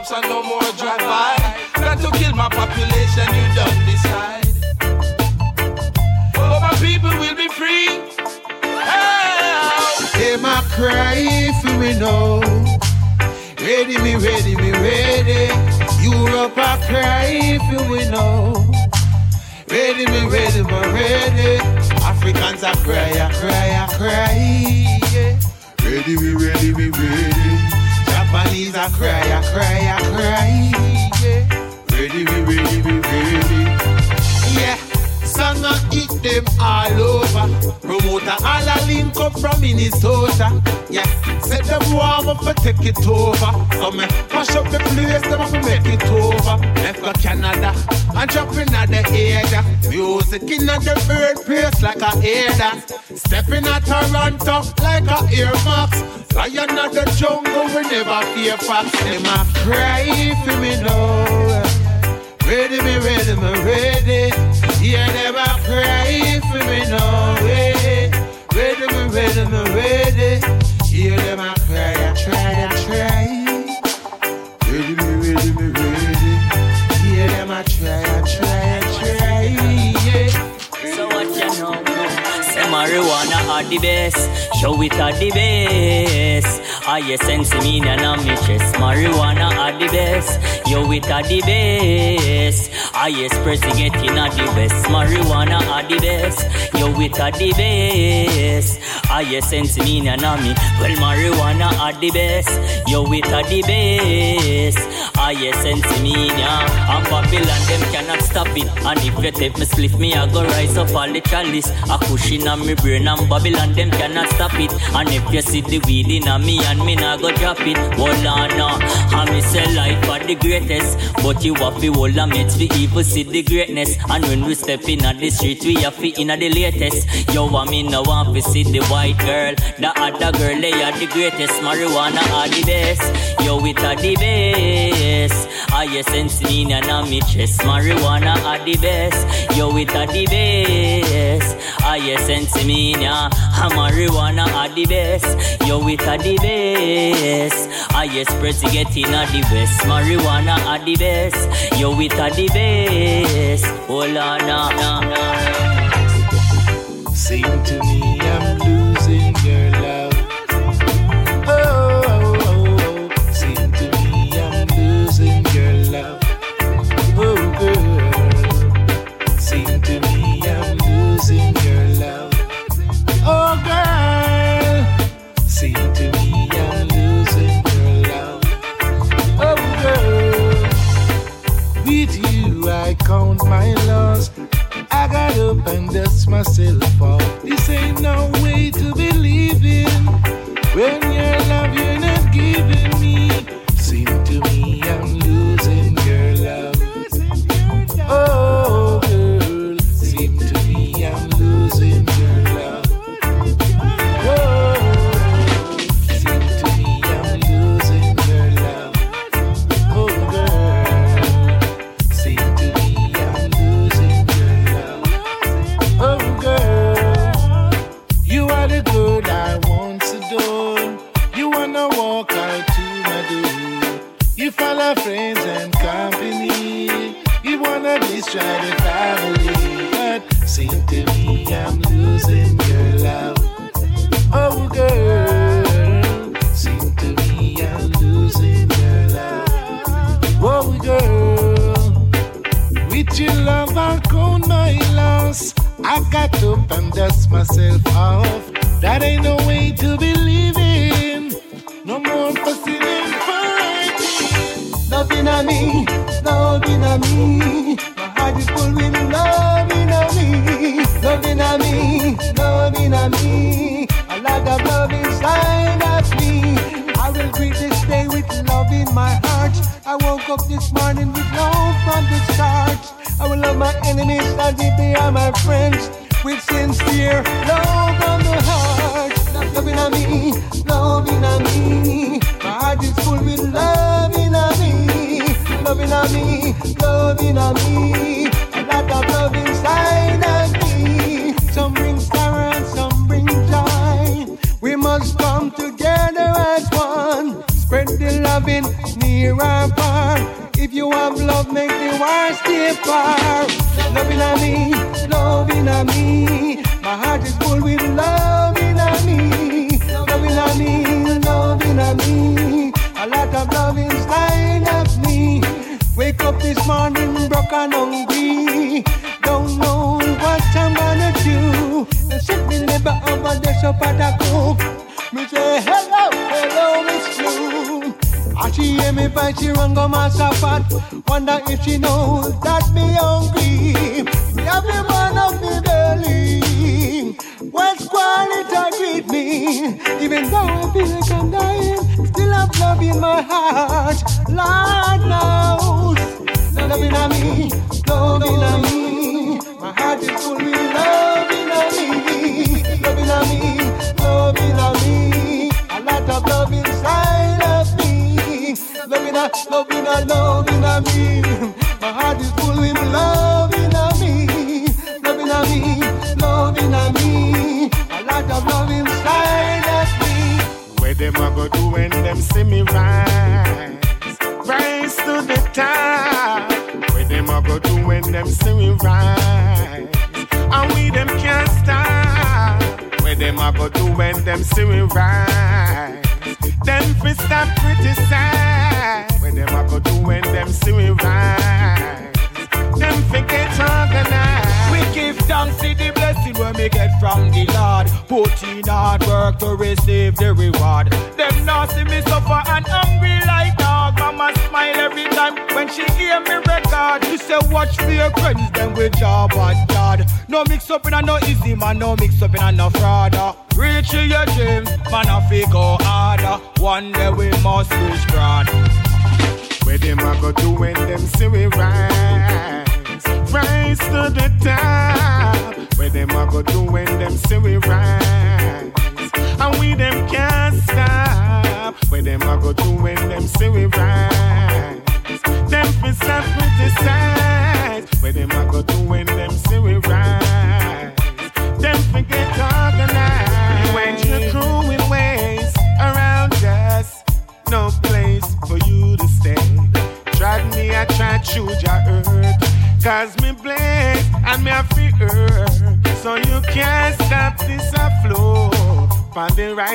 Drops, and no more drive-by. Got to kill my population, you don't decide. Oh, my people will be free. Hey, my cry for me now. Ready, me, ready, me, ready. Europe, I cry for me now. Ready, me, ready, me, ready. Africans, I cry, I cry, I cry. Yeah. Ready, me, ready, me, ready. Japanese, I cry, I cry, I cry. Yeah. Ready, me, ready, me, ready. Yeah. Song I hit them all over. Promoter all a link up from Minnesota. Yeah, set them warm up for take it over. So me mash up the place, them up make it over. Left go Canada and drop in at the area. Music in at the birthplace like a air. Stepping at Toronto like a Air Max. Lion of the jungle, we never fear fox. Them a cry for me now. Ready, me ready, me ready. Yeah, them a cry for me now. Eh. Ready, me ready, me ready. Yeah, them a cry, I try, I try. Ready, me ready, me ready. Yeah, them I try, marijuana are the best, show it are the best. I sense me and me chest. Marijuana are the best, yo it are the best. I yes press getting are the best. Marijuana are the best, yo it are the best. I sense me and me. Well marijuana are the best, yo it are the best. I sense me yeah. And Babylon them cannot stop it. And if you take me split me, I go rise up all the chalice. I push in on me brain and Babylon them cannot stop it. And if you see the weed in on me and me nah go drop it. Hold on now, I me say life are the greatest. But you have to hold a mates for evil see the greatness. And when we step in at the street, we have to in at the latest. Yo, I me no want to see the white girl. The other girl, they are the greatest. Marijuana are the best. Yo, it are the best. I sense me and on me chest. Marijuana are the best. Yo, it are the best. I sense me yeah. Marijuana are the best. Yo, it are the best. I yes press getting at the best. Marijuana are the best. Yo, it are the best. Hold on now, now. Sing to me, and dust myself off. This ain't no way to believe in. When your love you're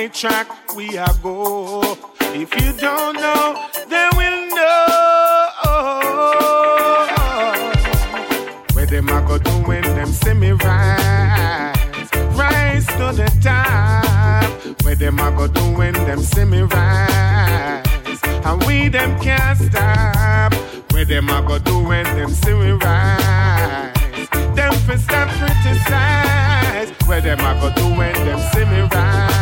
right track we are go. If you don't know, then we'll know. Where them a go do when them see me rise? Rise to the top. Where them a go do when them see me rise? And we them can't stop. Where them a go do when them see me rise? Them fi stop criticize. Where them a go do when them see me rise?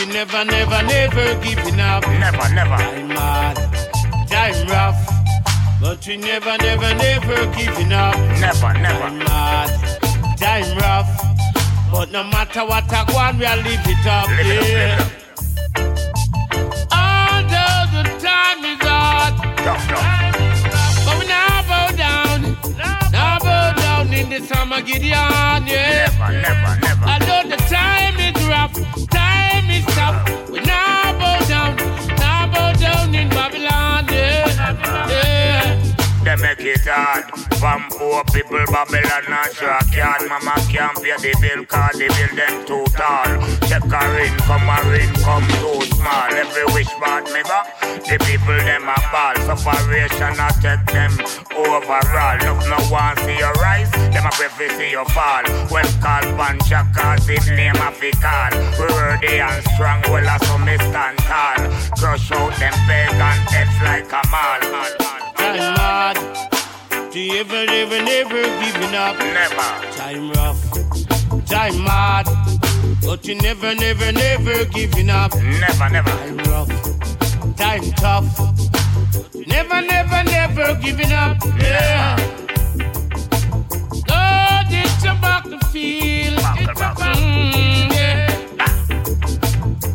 But never, never, never giving up. Never, never. Time hard, time rough, but we never, never, never giving up. Never, never. Time hard, time rough, but no matter what I want, we'll live it up. Live it up, yeah. live it Although the time is hard, but in the summer Gideon, yeah. Never, never, never. Although the time is rough, time is tough, we now bow down, now bow down in Babylon, yeah. yeah. They make it hard. From poor people, Babylon and shark yard. Mama can't pay the bill, cause the bill them too tall. Check her income, her too small. Every wish part me the people them a ball. Sufferation I take them overall. Look, no one see your rise, them a prefer see your fall. Well called Pancha, cause him name a fi call. We worthy and strong, well as some me stand tall. Crush out them pagan heads like a mall. Time to ever, never, never giving up. Never. Time rough, time hard, but you never, never, never giving up. Never, never. Time rough, time tough, never, never, never giving up. Yeah. Lord, it's about the field. It's about mm, yeah.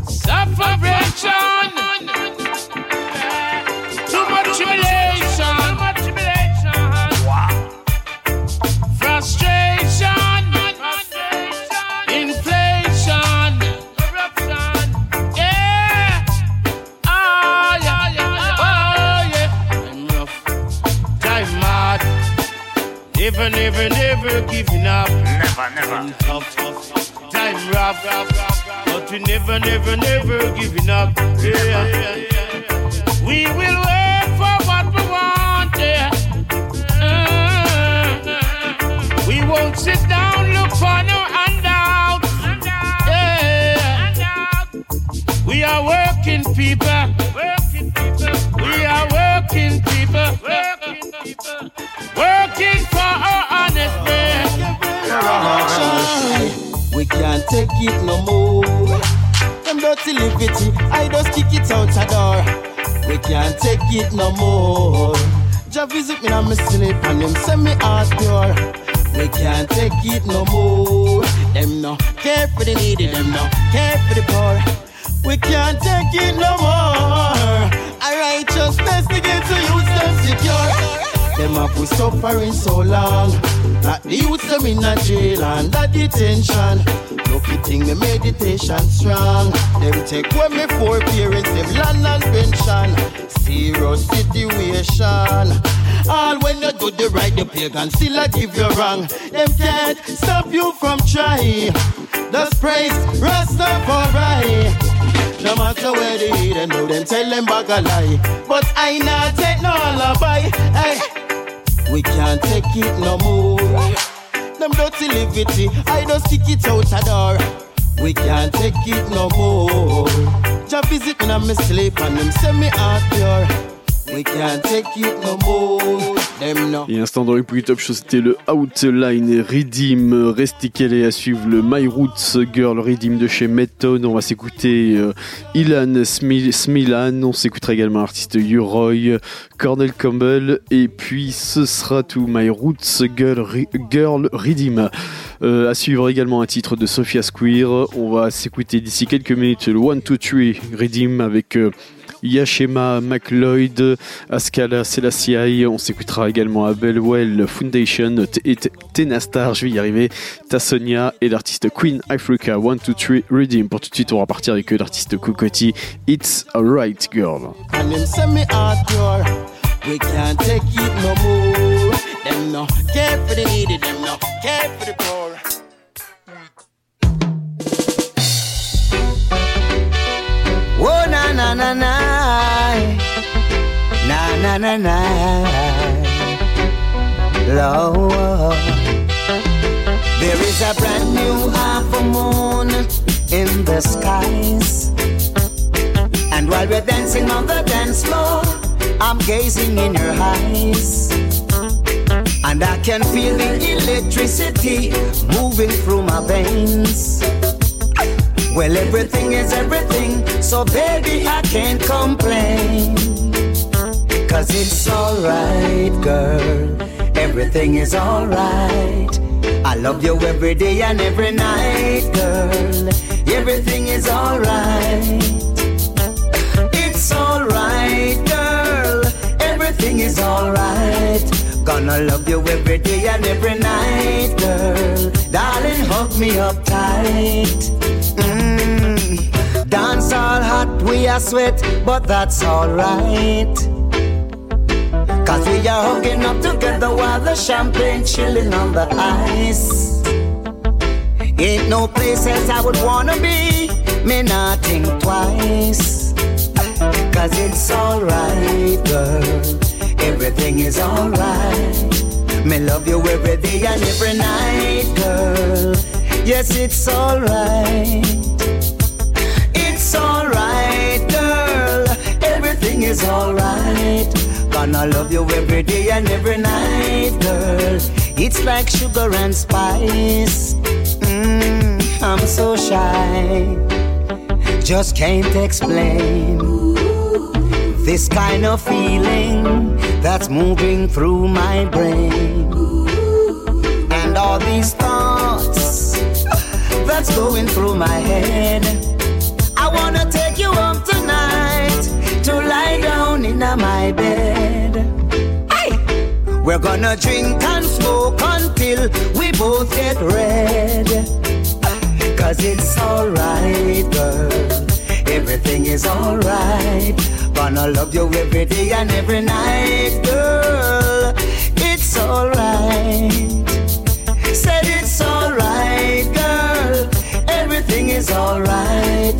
Sufferation. Never, never, never giving up. Never, never. Tough, tough. Time rough, but we never, never, never giving up. Yeah. We will wait for what we want. Yeah. Mm-hmm. We won't sit down, look for no handouts. Yeah. We are working people. Working people. Working for our honest man. We can't take it no more. Them dirty liberty, I just kick it out the door. We can't take it no more. Just visit me and me sleep and them send me heart pure. We can't take it no more. Them no care for the needy, them no care for the poor. We can't take it no more. Our righteousness against the youth them secure. Them have we suffering so long. That the youth them in a jail and that detention. Lucky thing me meditation strong. Them take away me four parents, them land and pension. Serious situation. All when you do the right, the pagan still I give you wrong. Them can't stop you from trying. Just praise Rastafari. No matter where they eat, they know them tell them bag a lie. But I not take no alibi. Hey. We can't take it no more. Them dirty liberty, I just kick it out the door. We can't take it no more. Just visit me and me sleep and them send me out pure. We can't. Et instant dans les plus top show, c'était le Outline Redeem. Restez calés à suivre le My Roots Girl Redeem de chez Method. On va s'écouter euh, Ilan Smil- Smilan. On s'écoutera également l'artiste Uroy, Cornel Campbell. Et puis ce sera tout My Roots Girl, Re- Girl. Euh, à suivre également un titre de Sophia Square. On va s'écouter d'ici quelques minutes le 1, 2, 3 Redeem avec. euh, Yashema McLeod, Askala Selassie, on s'écoutera également Abelwell Foundation et Tenastar, je vais y arriver, Tassonia et l'artiste Queen Africa 1, 2, 3 Redeem. Pour tout de suite, on va partir avec l'artiste Cocotti, It's Girl. For the poor. Na na na na Na na na. Lord There is a brand new half a moon in the skies. And while we're dancing on the dance floor I'm gazing in your eyes. And I can feel the electricity moving through my veins well, everything is everything, so baby, I can't complain. Cause it's alright, girl. Everything is alright. I love you every day and every night, girl. Everything is alright. It's alright, girl. Everything is alright. Gonna love you every day and every night, girl. Darling, hug me up tight. Dance all hot, we are sweat, but that's alright. Cause we are hugging up together while the champagne chilling on the ice. Ain't no place else I would wanna be, me not think twice. Cause it's alright, girl. Everything is alright. Me love you every day and every night, girl. Yes, it's alright. Is alright. Gonna love you every day and every night, girl. It's like sugar and spice. Mm, I'm so shy. Just can't explain this kind of feeling that's moving through my brain. And all these thoughts that's going through my head. In my bed. Hey! We're gonna drink and smoke until we both get red. Cause it's alright, girl. Everything is alright. Gonna love you every day and every night, girl. It's alright. Said it's alright, girl. Everything is alright.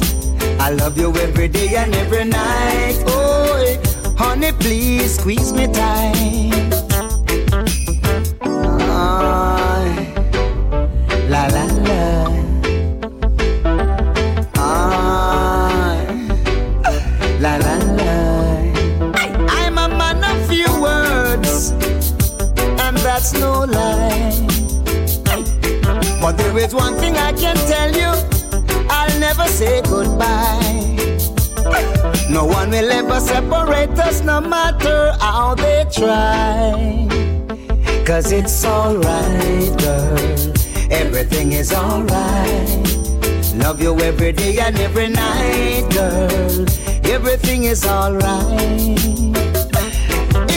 I love you every day and every night. Oh, honey, please squeeze me tight. Ah, la la la. Ah, la la la. I'm a man of few words, and that's no lie. But there is one thing I can tell you I'll never say goodbye. No one will ever separate us, no matter how they try. Cause it's alright, girl. Everything is alright. Love you every day and every night, girl. Everything is alright.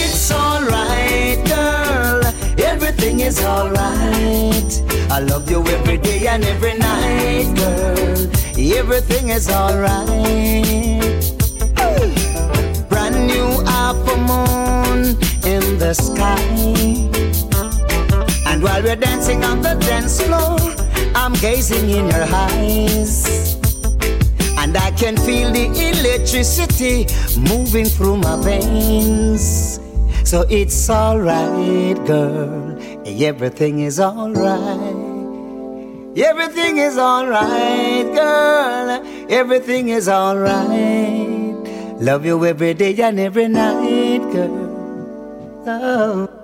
It's alright, girl. Everything is alright. I love you every day and every night, girl. Everything is alright. Moon in the sky. And while we're dancing on the dance floor, I'm gazing in your eyes. And I can feel the electricity moving through my veins. So it's alright, girl. Everything is alright. Everything is alright, girl. Everything is alright. Love you every day and every night, girl. Oh.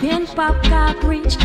Been pop got breach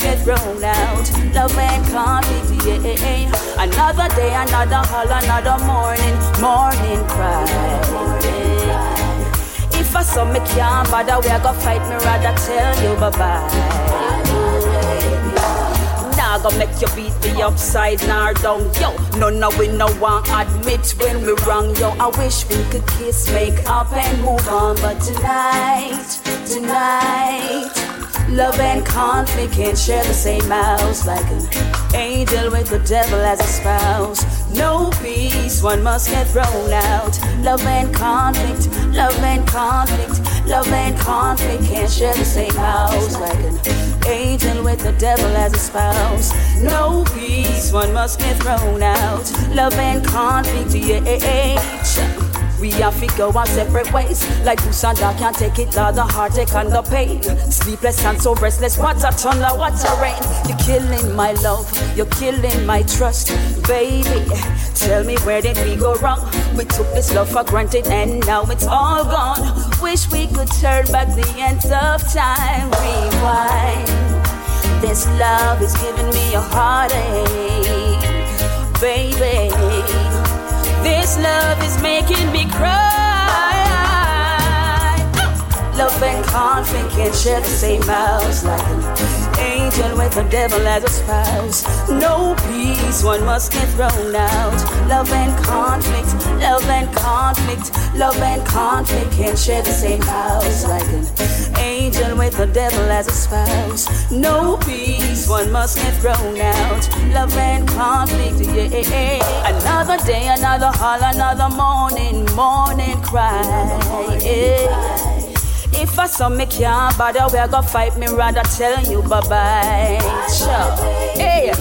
get thrown out. Love and conflict. Another day, another hall, another morning, morning cry. If I saw me can't bother, we gonna fight me, rather tell you bye bye. Nah, gonna make you beat me upside nor down, yo. No, no, we no one admit when we wrong, yo. I wish we could kiss, make up, and move on, but tonight, tonight. Love and conflict can't share the same house like an angel with the devil as a spouse. No peace, one must get thrown out. Love and conflict, love and conflict, love and conflict can't share the same house like an angel with the devil as a spouse. No peace, one must get thrown out. Love and conflict, yeah. We have to go our separate ways. Like goose and I can't take it, Lord, the heartache and the pain. Sleepless and so restless, what a thunder, what a rain. You're killing my love, you're killing my trust, baby. Tell me where did we go wrong? We took this love for granted and now it's all gone. Wish we could turn back the ends of time, rewind. This love is giving me a heartache, baby. This love is making me cry. Love and conflict can't share the same house like angel with the devil as a spouse. No peace, one must get thrown out. Love and conflict, love and conflict, love and conflict can't share the same house like an angel with the devil as a spouse. No peace, one must get thrown out. Love and conflict, yeah. Another day, another hall, another morning, morning cry. Yeah. If I saw me can't bother, we gonna fight me, rather tell you bye bye. Hey.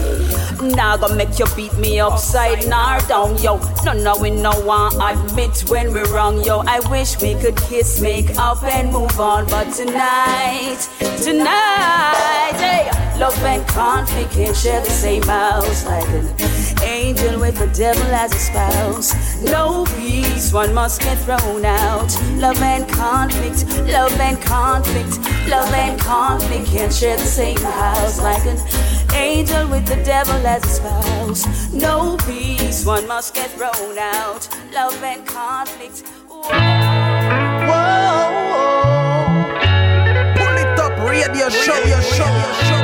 Now gonna make you beat me upside nor down, yo. No, no, we no one admit when we're wrong, yo. I wish we could kiss, make up, and move on, but tonight, tonight, hey, love and conflict can't share the same house like an angel with the devil as a spouse. No peace, one must get thrown out. Love and conflict, love and conflict, love and conflict can't share the same house like an angel with the devil as a spouse. No peace, one must get thrown out. Love and conflict. Whoa Whoa. Pull it up, radio show, your show, your show,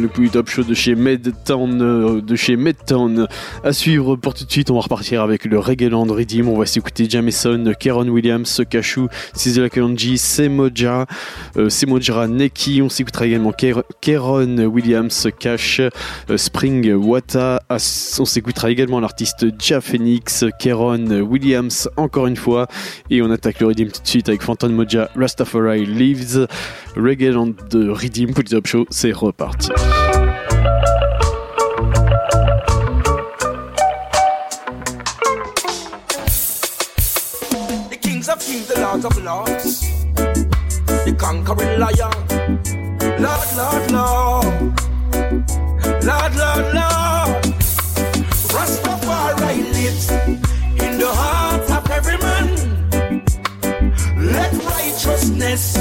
le plus top show de chez Medtown, euh, de chez Medtown. À suivre pour tout de suite, on va repartir avec le Reggaeland Redeem. On va s'écouter Jameson, Keron Williams, Kashu, Sizzla Kanji, Semoja, euh, Neki. On s'écoutera également Ker Keron Williams Cash, euh, Spring Wata. Ah, on s'écoutera également l'artiste Ja Phoenix, Keron Williams encore une fois. Et on attaque le Redeem tout de suite avec Phantom Moja, Rastafari Leaves, Reggae Land de Redeem, Pulitop Show. C'est reparti. The kings of kings, the lords of lords, the conquering lion. Lord, Lord, Lord. Lord, Lord, Lord. Rastafari lives in the heart of every man. Let righteousness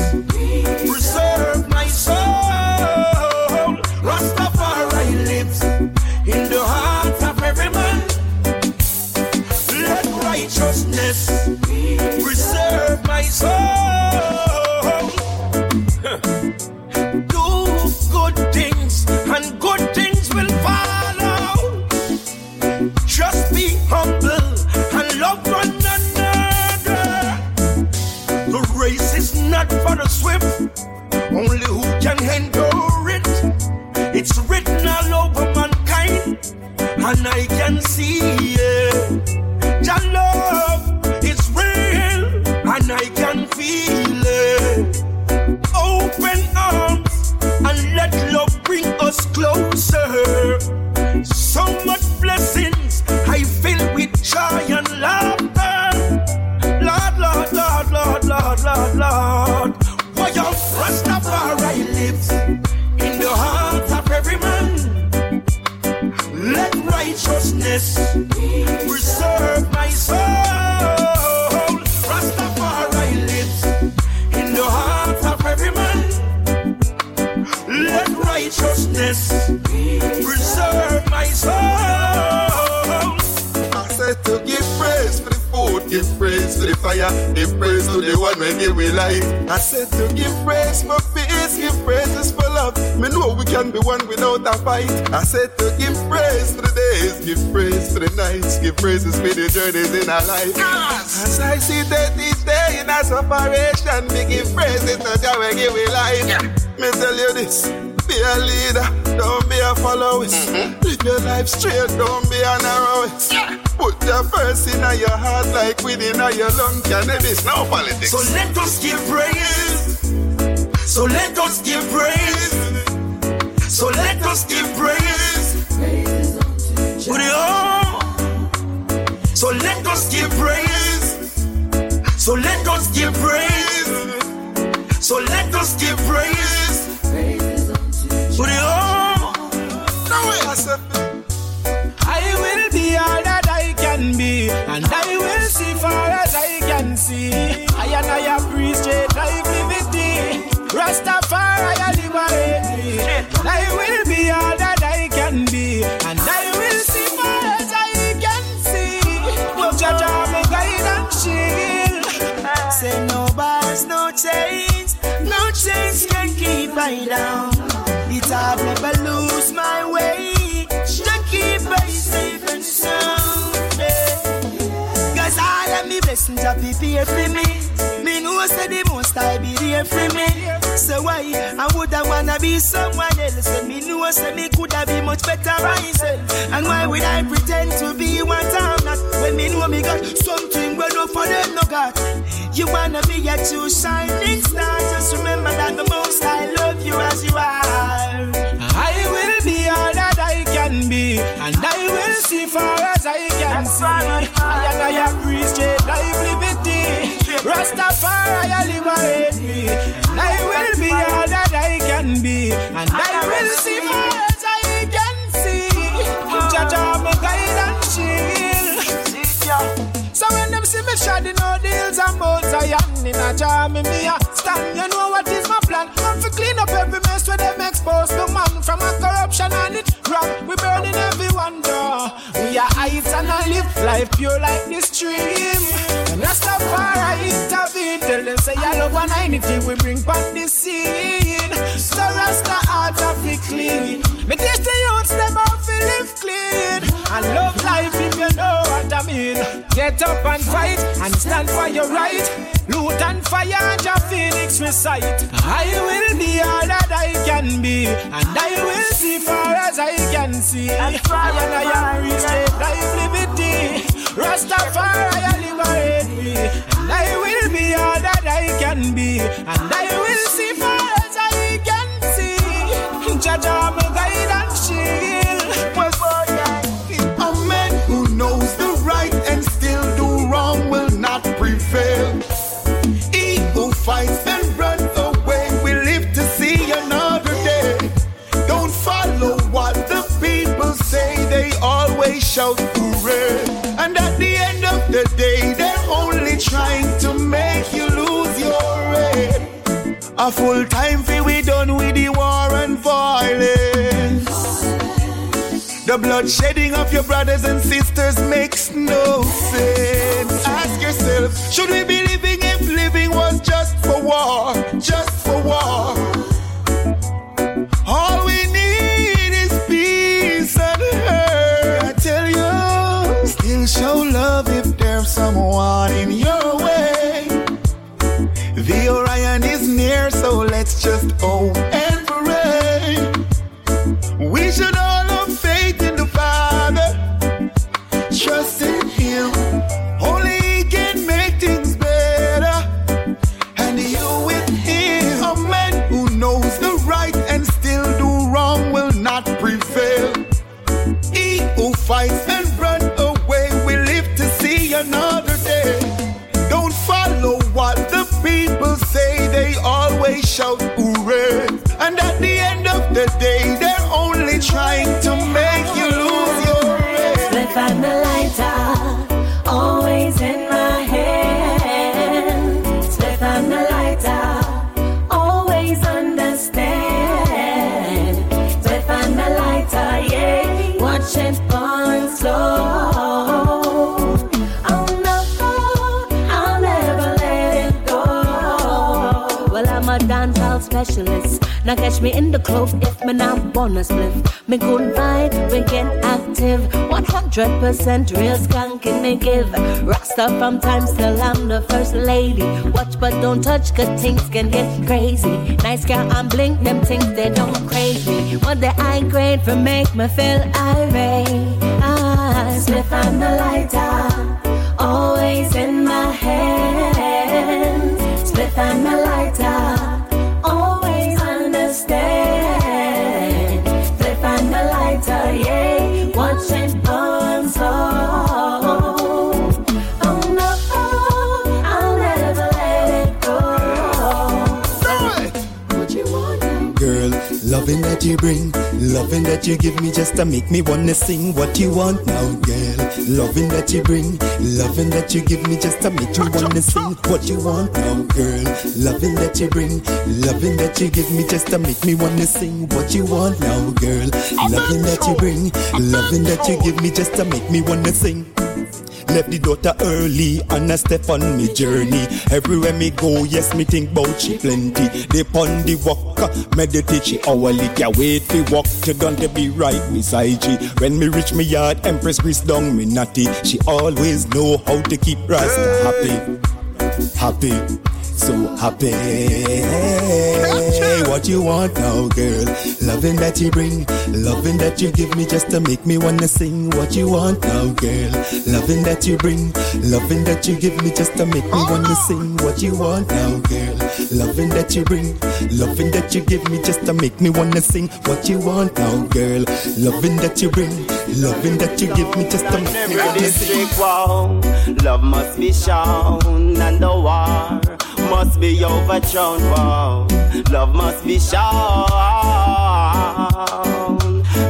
the fire, give praise to the one when give we life. I said to give praise for peace, give praises for love. Me know we can be one without a fight. I said to give praise to the days, give praise to the nights, give praises for the journeys in our life. As I see that this day in our separation, me give praises to Jah when give we life. Me tell you this, be a leader, don't be a follower. Mm-hmm. Live your life straight, don't be a narrowist. Put your first in your heart like within your lung. Cannabis, no politics. So let us give praise. So let us give praise. So let us give praise. Put it on. So let us give praise. So let us give praise. So let us give praise. I will be all that I can be, and I will see far as I can see. I and I appreciate life liberty. Rastafari, I liberate me. I will be all that I can be, and I will see far as I can see. Jaja, me guide and shield. Say no bars, no chains, no chains can keep I down. Never lose my way. To keep I safe and sound. Yeah. All of me blessings are prepare for me. Me know say the most I be there for me. So why I woulda wanna be someone else? Me know say me coulda be much better myself. And why would I pretend to be what I'm not? When me know me got something well no for them no got. You wanna be a true shining star? Just remember that the most I love you as you are. Rastafari, liberate me. And I will be all that I can be, and I will see far as I can see. Jaja, me guide and shield. So when them see me shedding no deals and bones, I am in a jam in me a stand. You know what is my plan? I'm to clean up every mess where them exposed to man from a corruption and it wrong. We burning everyone door. We are heights and I live life pure like the stream. And Rastafari intervene. Tell them say I love one anything we bring back the scene. So Rasta heart of be clean. Me teach the youths them how to live clean. And love life if you know what I mean. Get up and fight and stand for your right. Loot and fire and your phoenix recite. I will be all that I can be, and I will see far as I can see. I try and I appreciate life liberty. Rastafari, I liberate me, and I will be all that I can be, and I will see far as I can see. Jaja, my guide and shout hooray. And at the end of the day, they're only trying to make you lose your head. A full time fee we done with the war and violence. The bloodshedding of your brothers and sisters makes no sense. Ask yourself, should we be living if living was just for war? Just for war. Someone in your way. The Orion is near, so let's just hope and pray. We should all shout hooray. And at the end of the day, specialist. Now catch me in the clove if me not wanna spliff. Me good vibe, we get active. 100% real skanking me give. Rasta from time till I'm the first lady. Watch but don't touch, cause things can get crazy. Nice girl, I'm blink, them things they don't crazy. What the high grade for make me feel irate. Ah, spliff on the lighter, that you bring, loving that you give me just to make me wanna sing what you want now, girl. Loving that you bring, loving that you give me just to make you wanna sing what you want now, girl. Loving that you bring, loving that you give me just to make me wanna sing what you want now, girl. Loving that you bring, loving that you give me just to make me wanna sing. Left the daughter early and I step on me journey. Everywhere me go, yes, me think bout she plenty. They pon the walk, meditate she hourly. Can't wait to walk to done to be right beside she. When me reach me yard, Empress Chris down me natty. She always know how to keep Rasta happy, happy. So happy, what you want now, girl? Loving that you bring, loving that you give me just to make me wanna sing. What you want now, girl? Loving that you bring, loving that you give me just to make me wanna sing. What you want now, girl? Loving that you bring, loving that you give me just to make me wanna sing. What you want now, girl? Loving that you bring, loving that you give me just to make me wanna sing. love must be shown, and the war must be overthrown. Wow, love must be shown.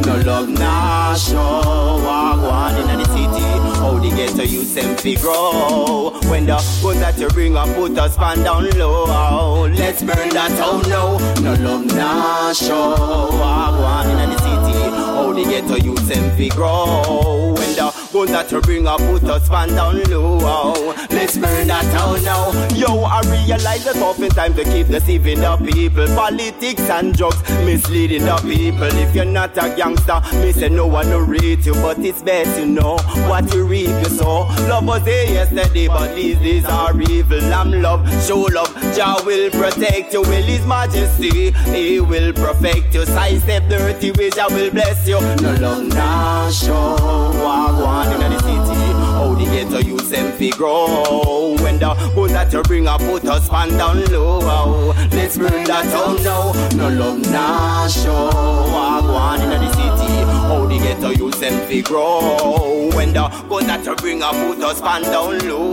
No love nah show. Walk one in the city, how the ghetto youth them fi grow. When the guns that you bring up put us pan down low. Let's burn that town now. No love nah show. Walk one in the city, how the ghetto youth them fi grow. When the guns that you bring up put us pan down low. Let's burn that town now. Yo, I realize that often time to keep deceiving the people. Politics and drugs misleading the people. If you're not a gangster, me say no one will rate you, but it's best to know what you reap you. Love was there yesterday, but these days are evil. I'm love, show love. Jah will protect you, will His Majesty. He will perfect you. Sidestep dirty ways, Jah will bless you. No nah show. Walk one in the city. How the ghetto youth them fi grow. When the guns that you bring up put us pan down low. Let's burn that town now. No love nah show. Ah, Walk one in the city. How the ghetto youth them fi grow. When the guns that you bring up put us pan down low.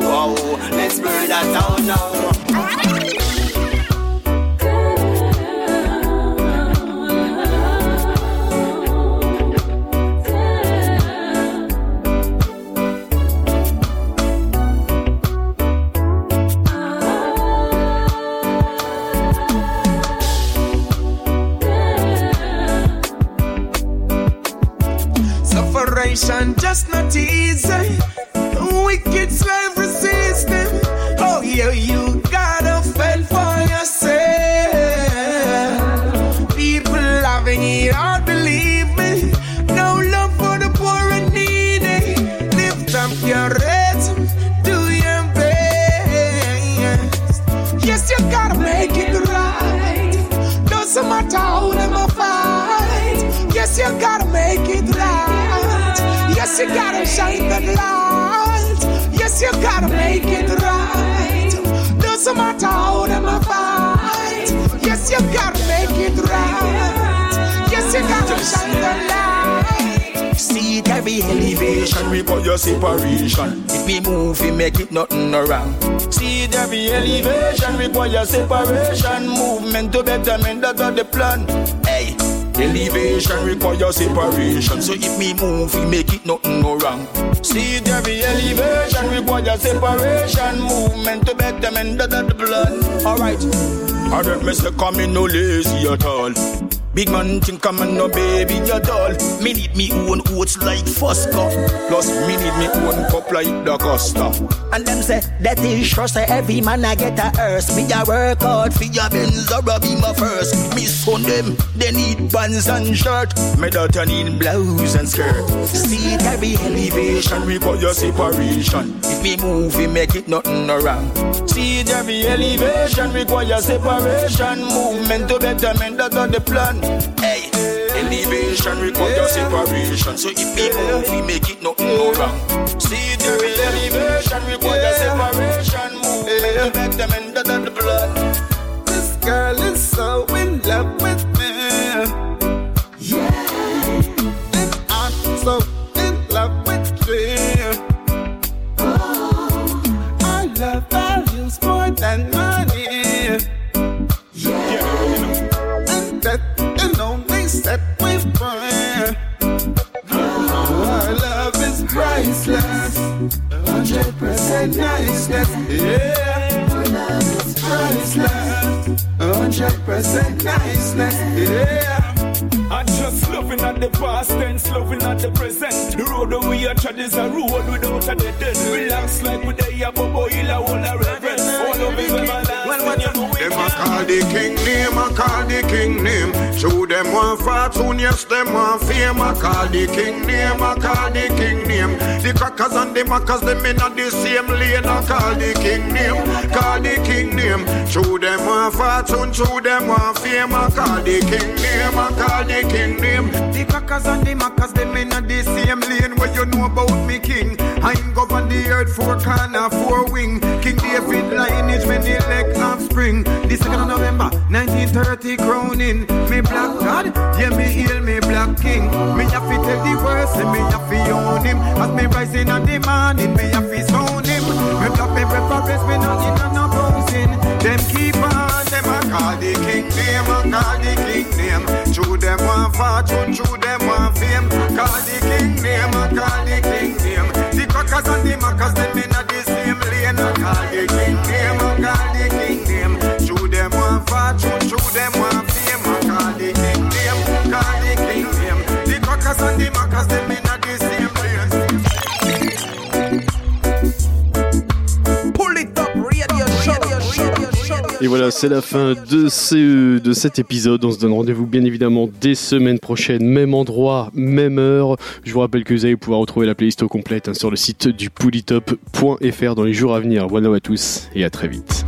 Let's burn that town now Sufferation just not easy. Wicked slave resisting. Oh yeah, you gotta fend for yourself. People having it hard, believe me. No love for the poor and needy. Lift up your heads, do your best. Yes, you gotta make it right. Doesn't matter how them fight. Yes, you gotta. Yes, you gotta shine the light. Yes, you gotta make it right. Doesn't matter how them fight. Yes, you gotta make it right. Yes, you gotta shine the light. See it every elevation require separation. If we move, we make it nothing wrong. See it every elevation require separation. Movement to betterment, that's the plan. Elevation require separation. So if me move, we make it nothing no wrong. See it every elevation require separation. Movement to betterment, that's the plan. Alright. I don't miss the coming no lazy at all. Big man think I'm no baby, you doll. Me need me own oats like Fosco. Plus, me need me own cup like the Costa. And them say that is sure say every man I get a hearse. Me a work out for your Benz or be my first. Me son them, they need pants and shirt. Me daughter need blouse and skirt. See every elevation require separation. If me move, we make it nothing wrong. See every elevation require separation. Movement to betterment, that's the plan. Hey, elevation require separation. So if we move, we make it nothing no wrong. See every elevation require separation. Move, Movement to betterment, that's the plan. This girl is so in love with priceless. 100% niceness. Yeah. Priceless. 100% niceness. Yeah. I'm just loving at the past tense, loving at the present. The road that we are tread is a road without a dead end. Relax like we day a bobo hill, a whole a reverence. All of it everlasting. Well, when you know Them a call the king name, a call the king name. Show them one fortune, yes, them one fame. A call the king name, a call the king name. The crackers and the mackers, them in a the same lane. A call the king name, call the king name. Show them one fortune, show them one fame. A call the king name, a call the king name. The crackers and the mackers, them in the same lane. Where you know about me, king? I'm govern the earth four corner, four wing. King David lineage, many leg offspring. The second of November, 1930 crowning. Me black God, yeah me hail me black king. Me have to tell the world, say me have to own him. As me rising on the morning, me have to sound him. Me black me preference, me not in and no posing. Them keep on, them a call the king name, a call the king name. Show them one fortune, show them one fame. Call the king name, a call the king name. The crackers and the mackers, them in the same lane. A call the king name, a call the king name. Show them one fortune, show them one fame. A call the king name, call the king name. The crackers and the mackers, them in Et voilà, c'est la fin de, ce, de cet épisode. On se donne rendez-vous bien évidemment des semaines prochaines, même endroit, même heure. Je vous rappelle que vous allez pouvoir retrouver la playlist au complète hein, sur le site du polytop.fr dans les jours à venir. Voilà à tous et à très vite.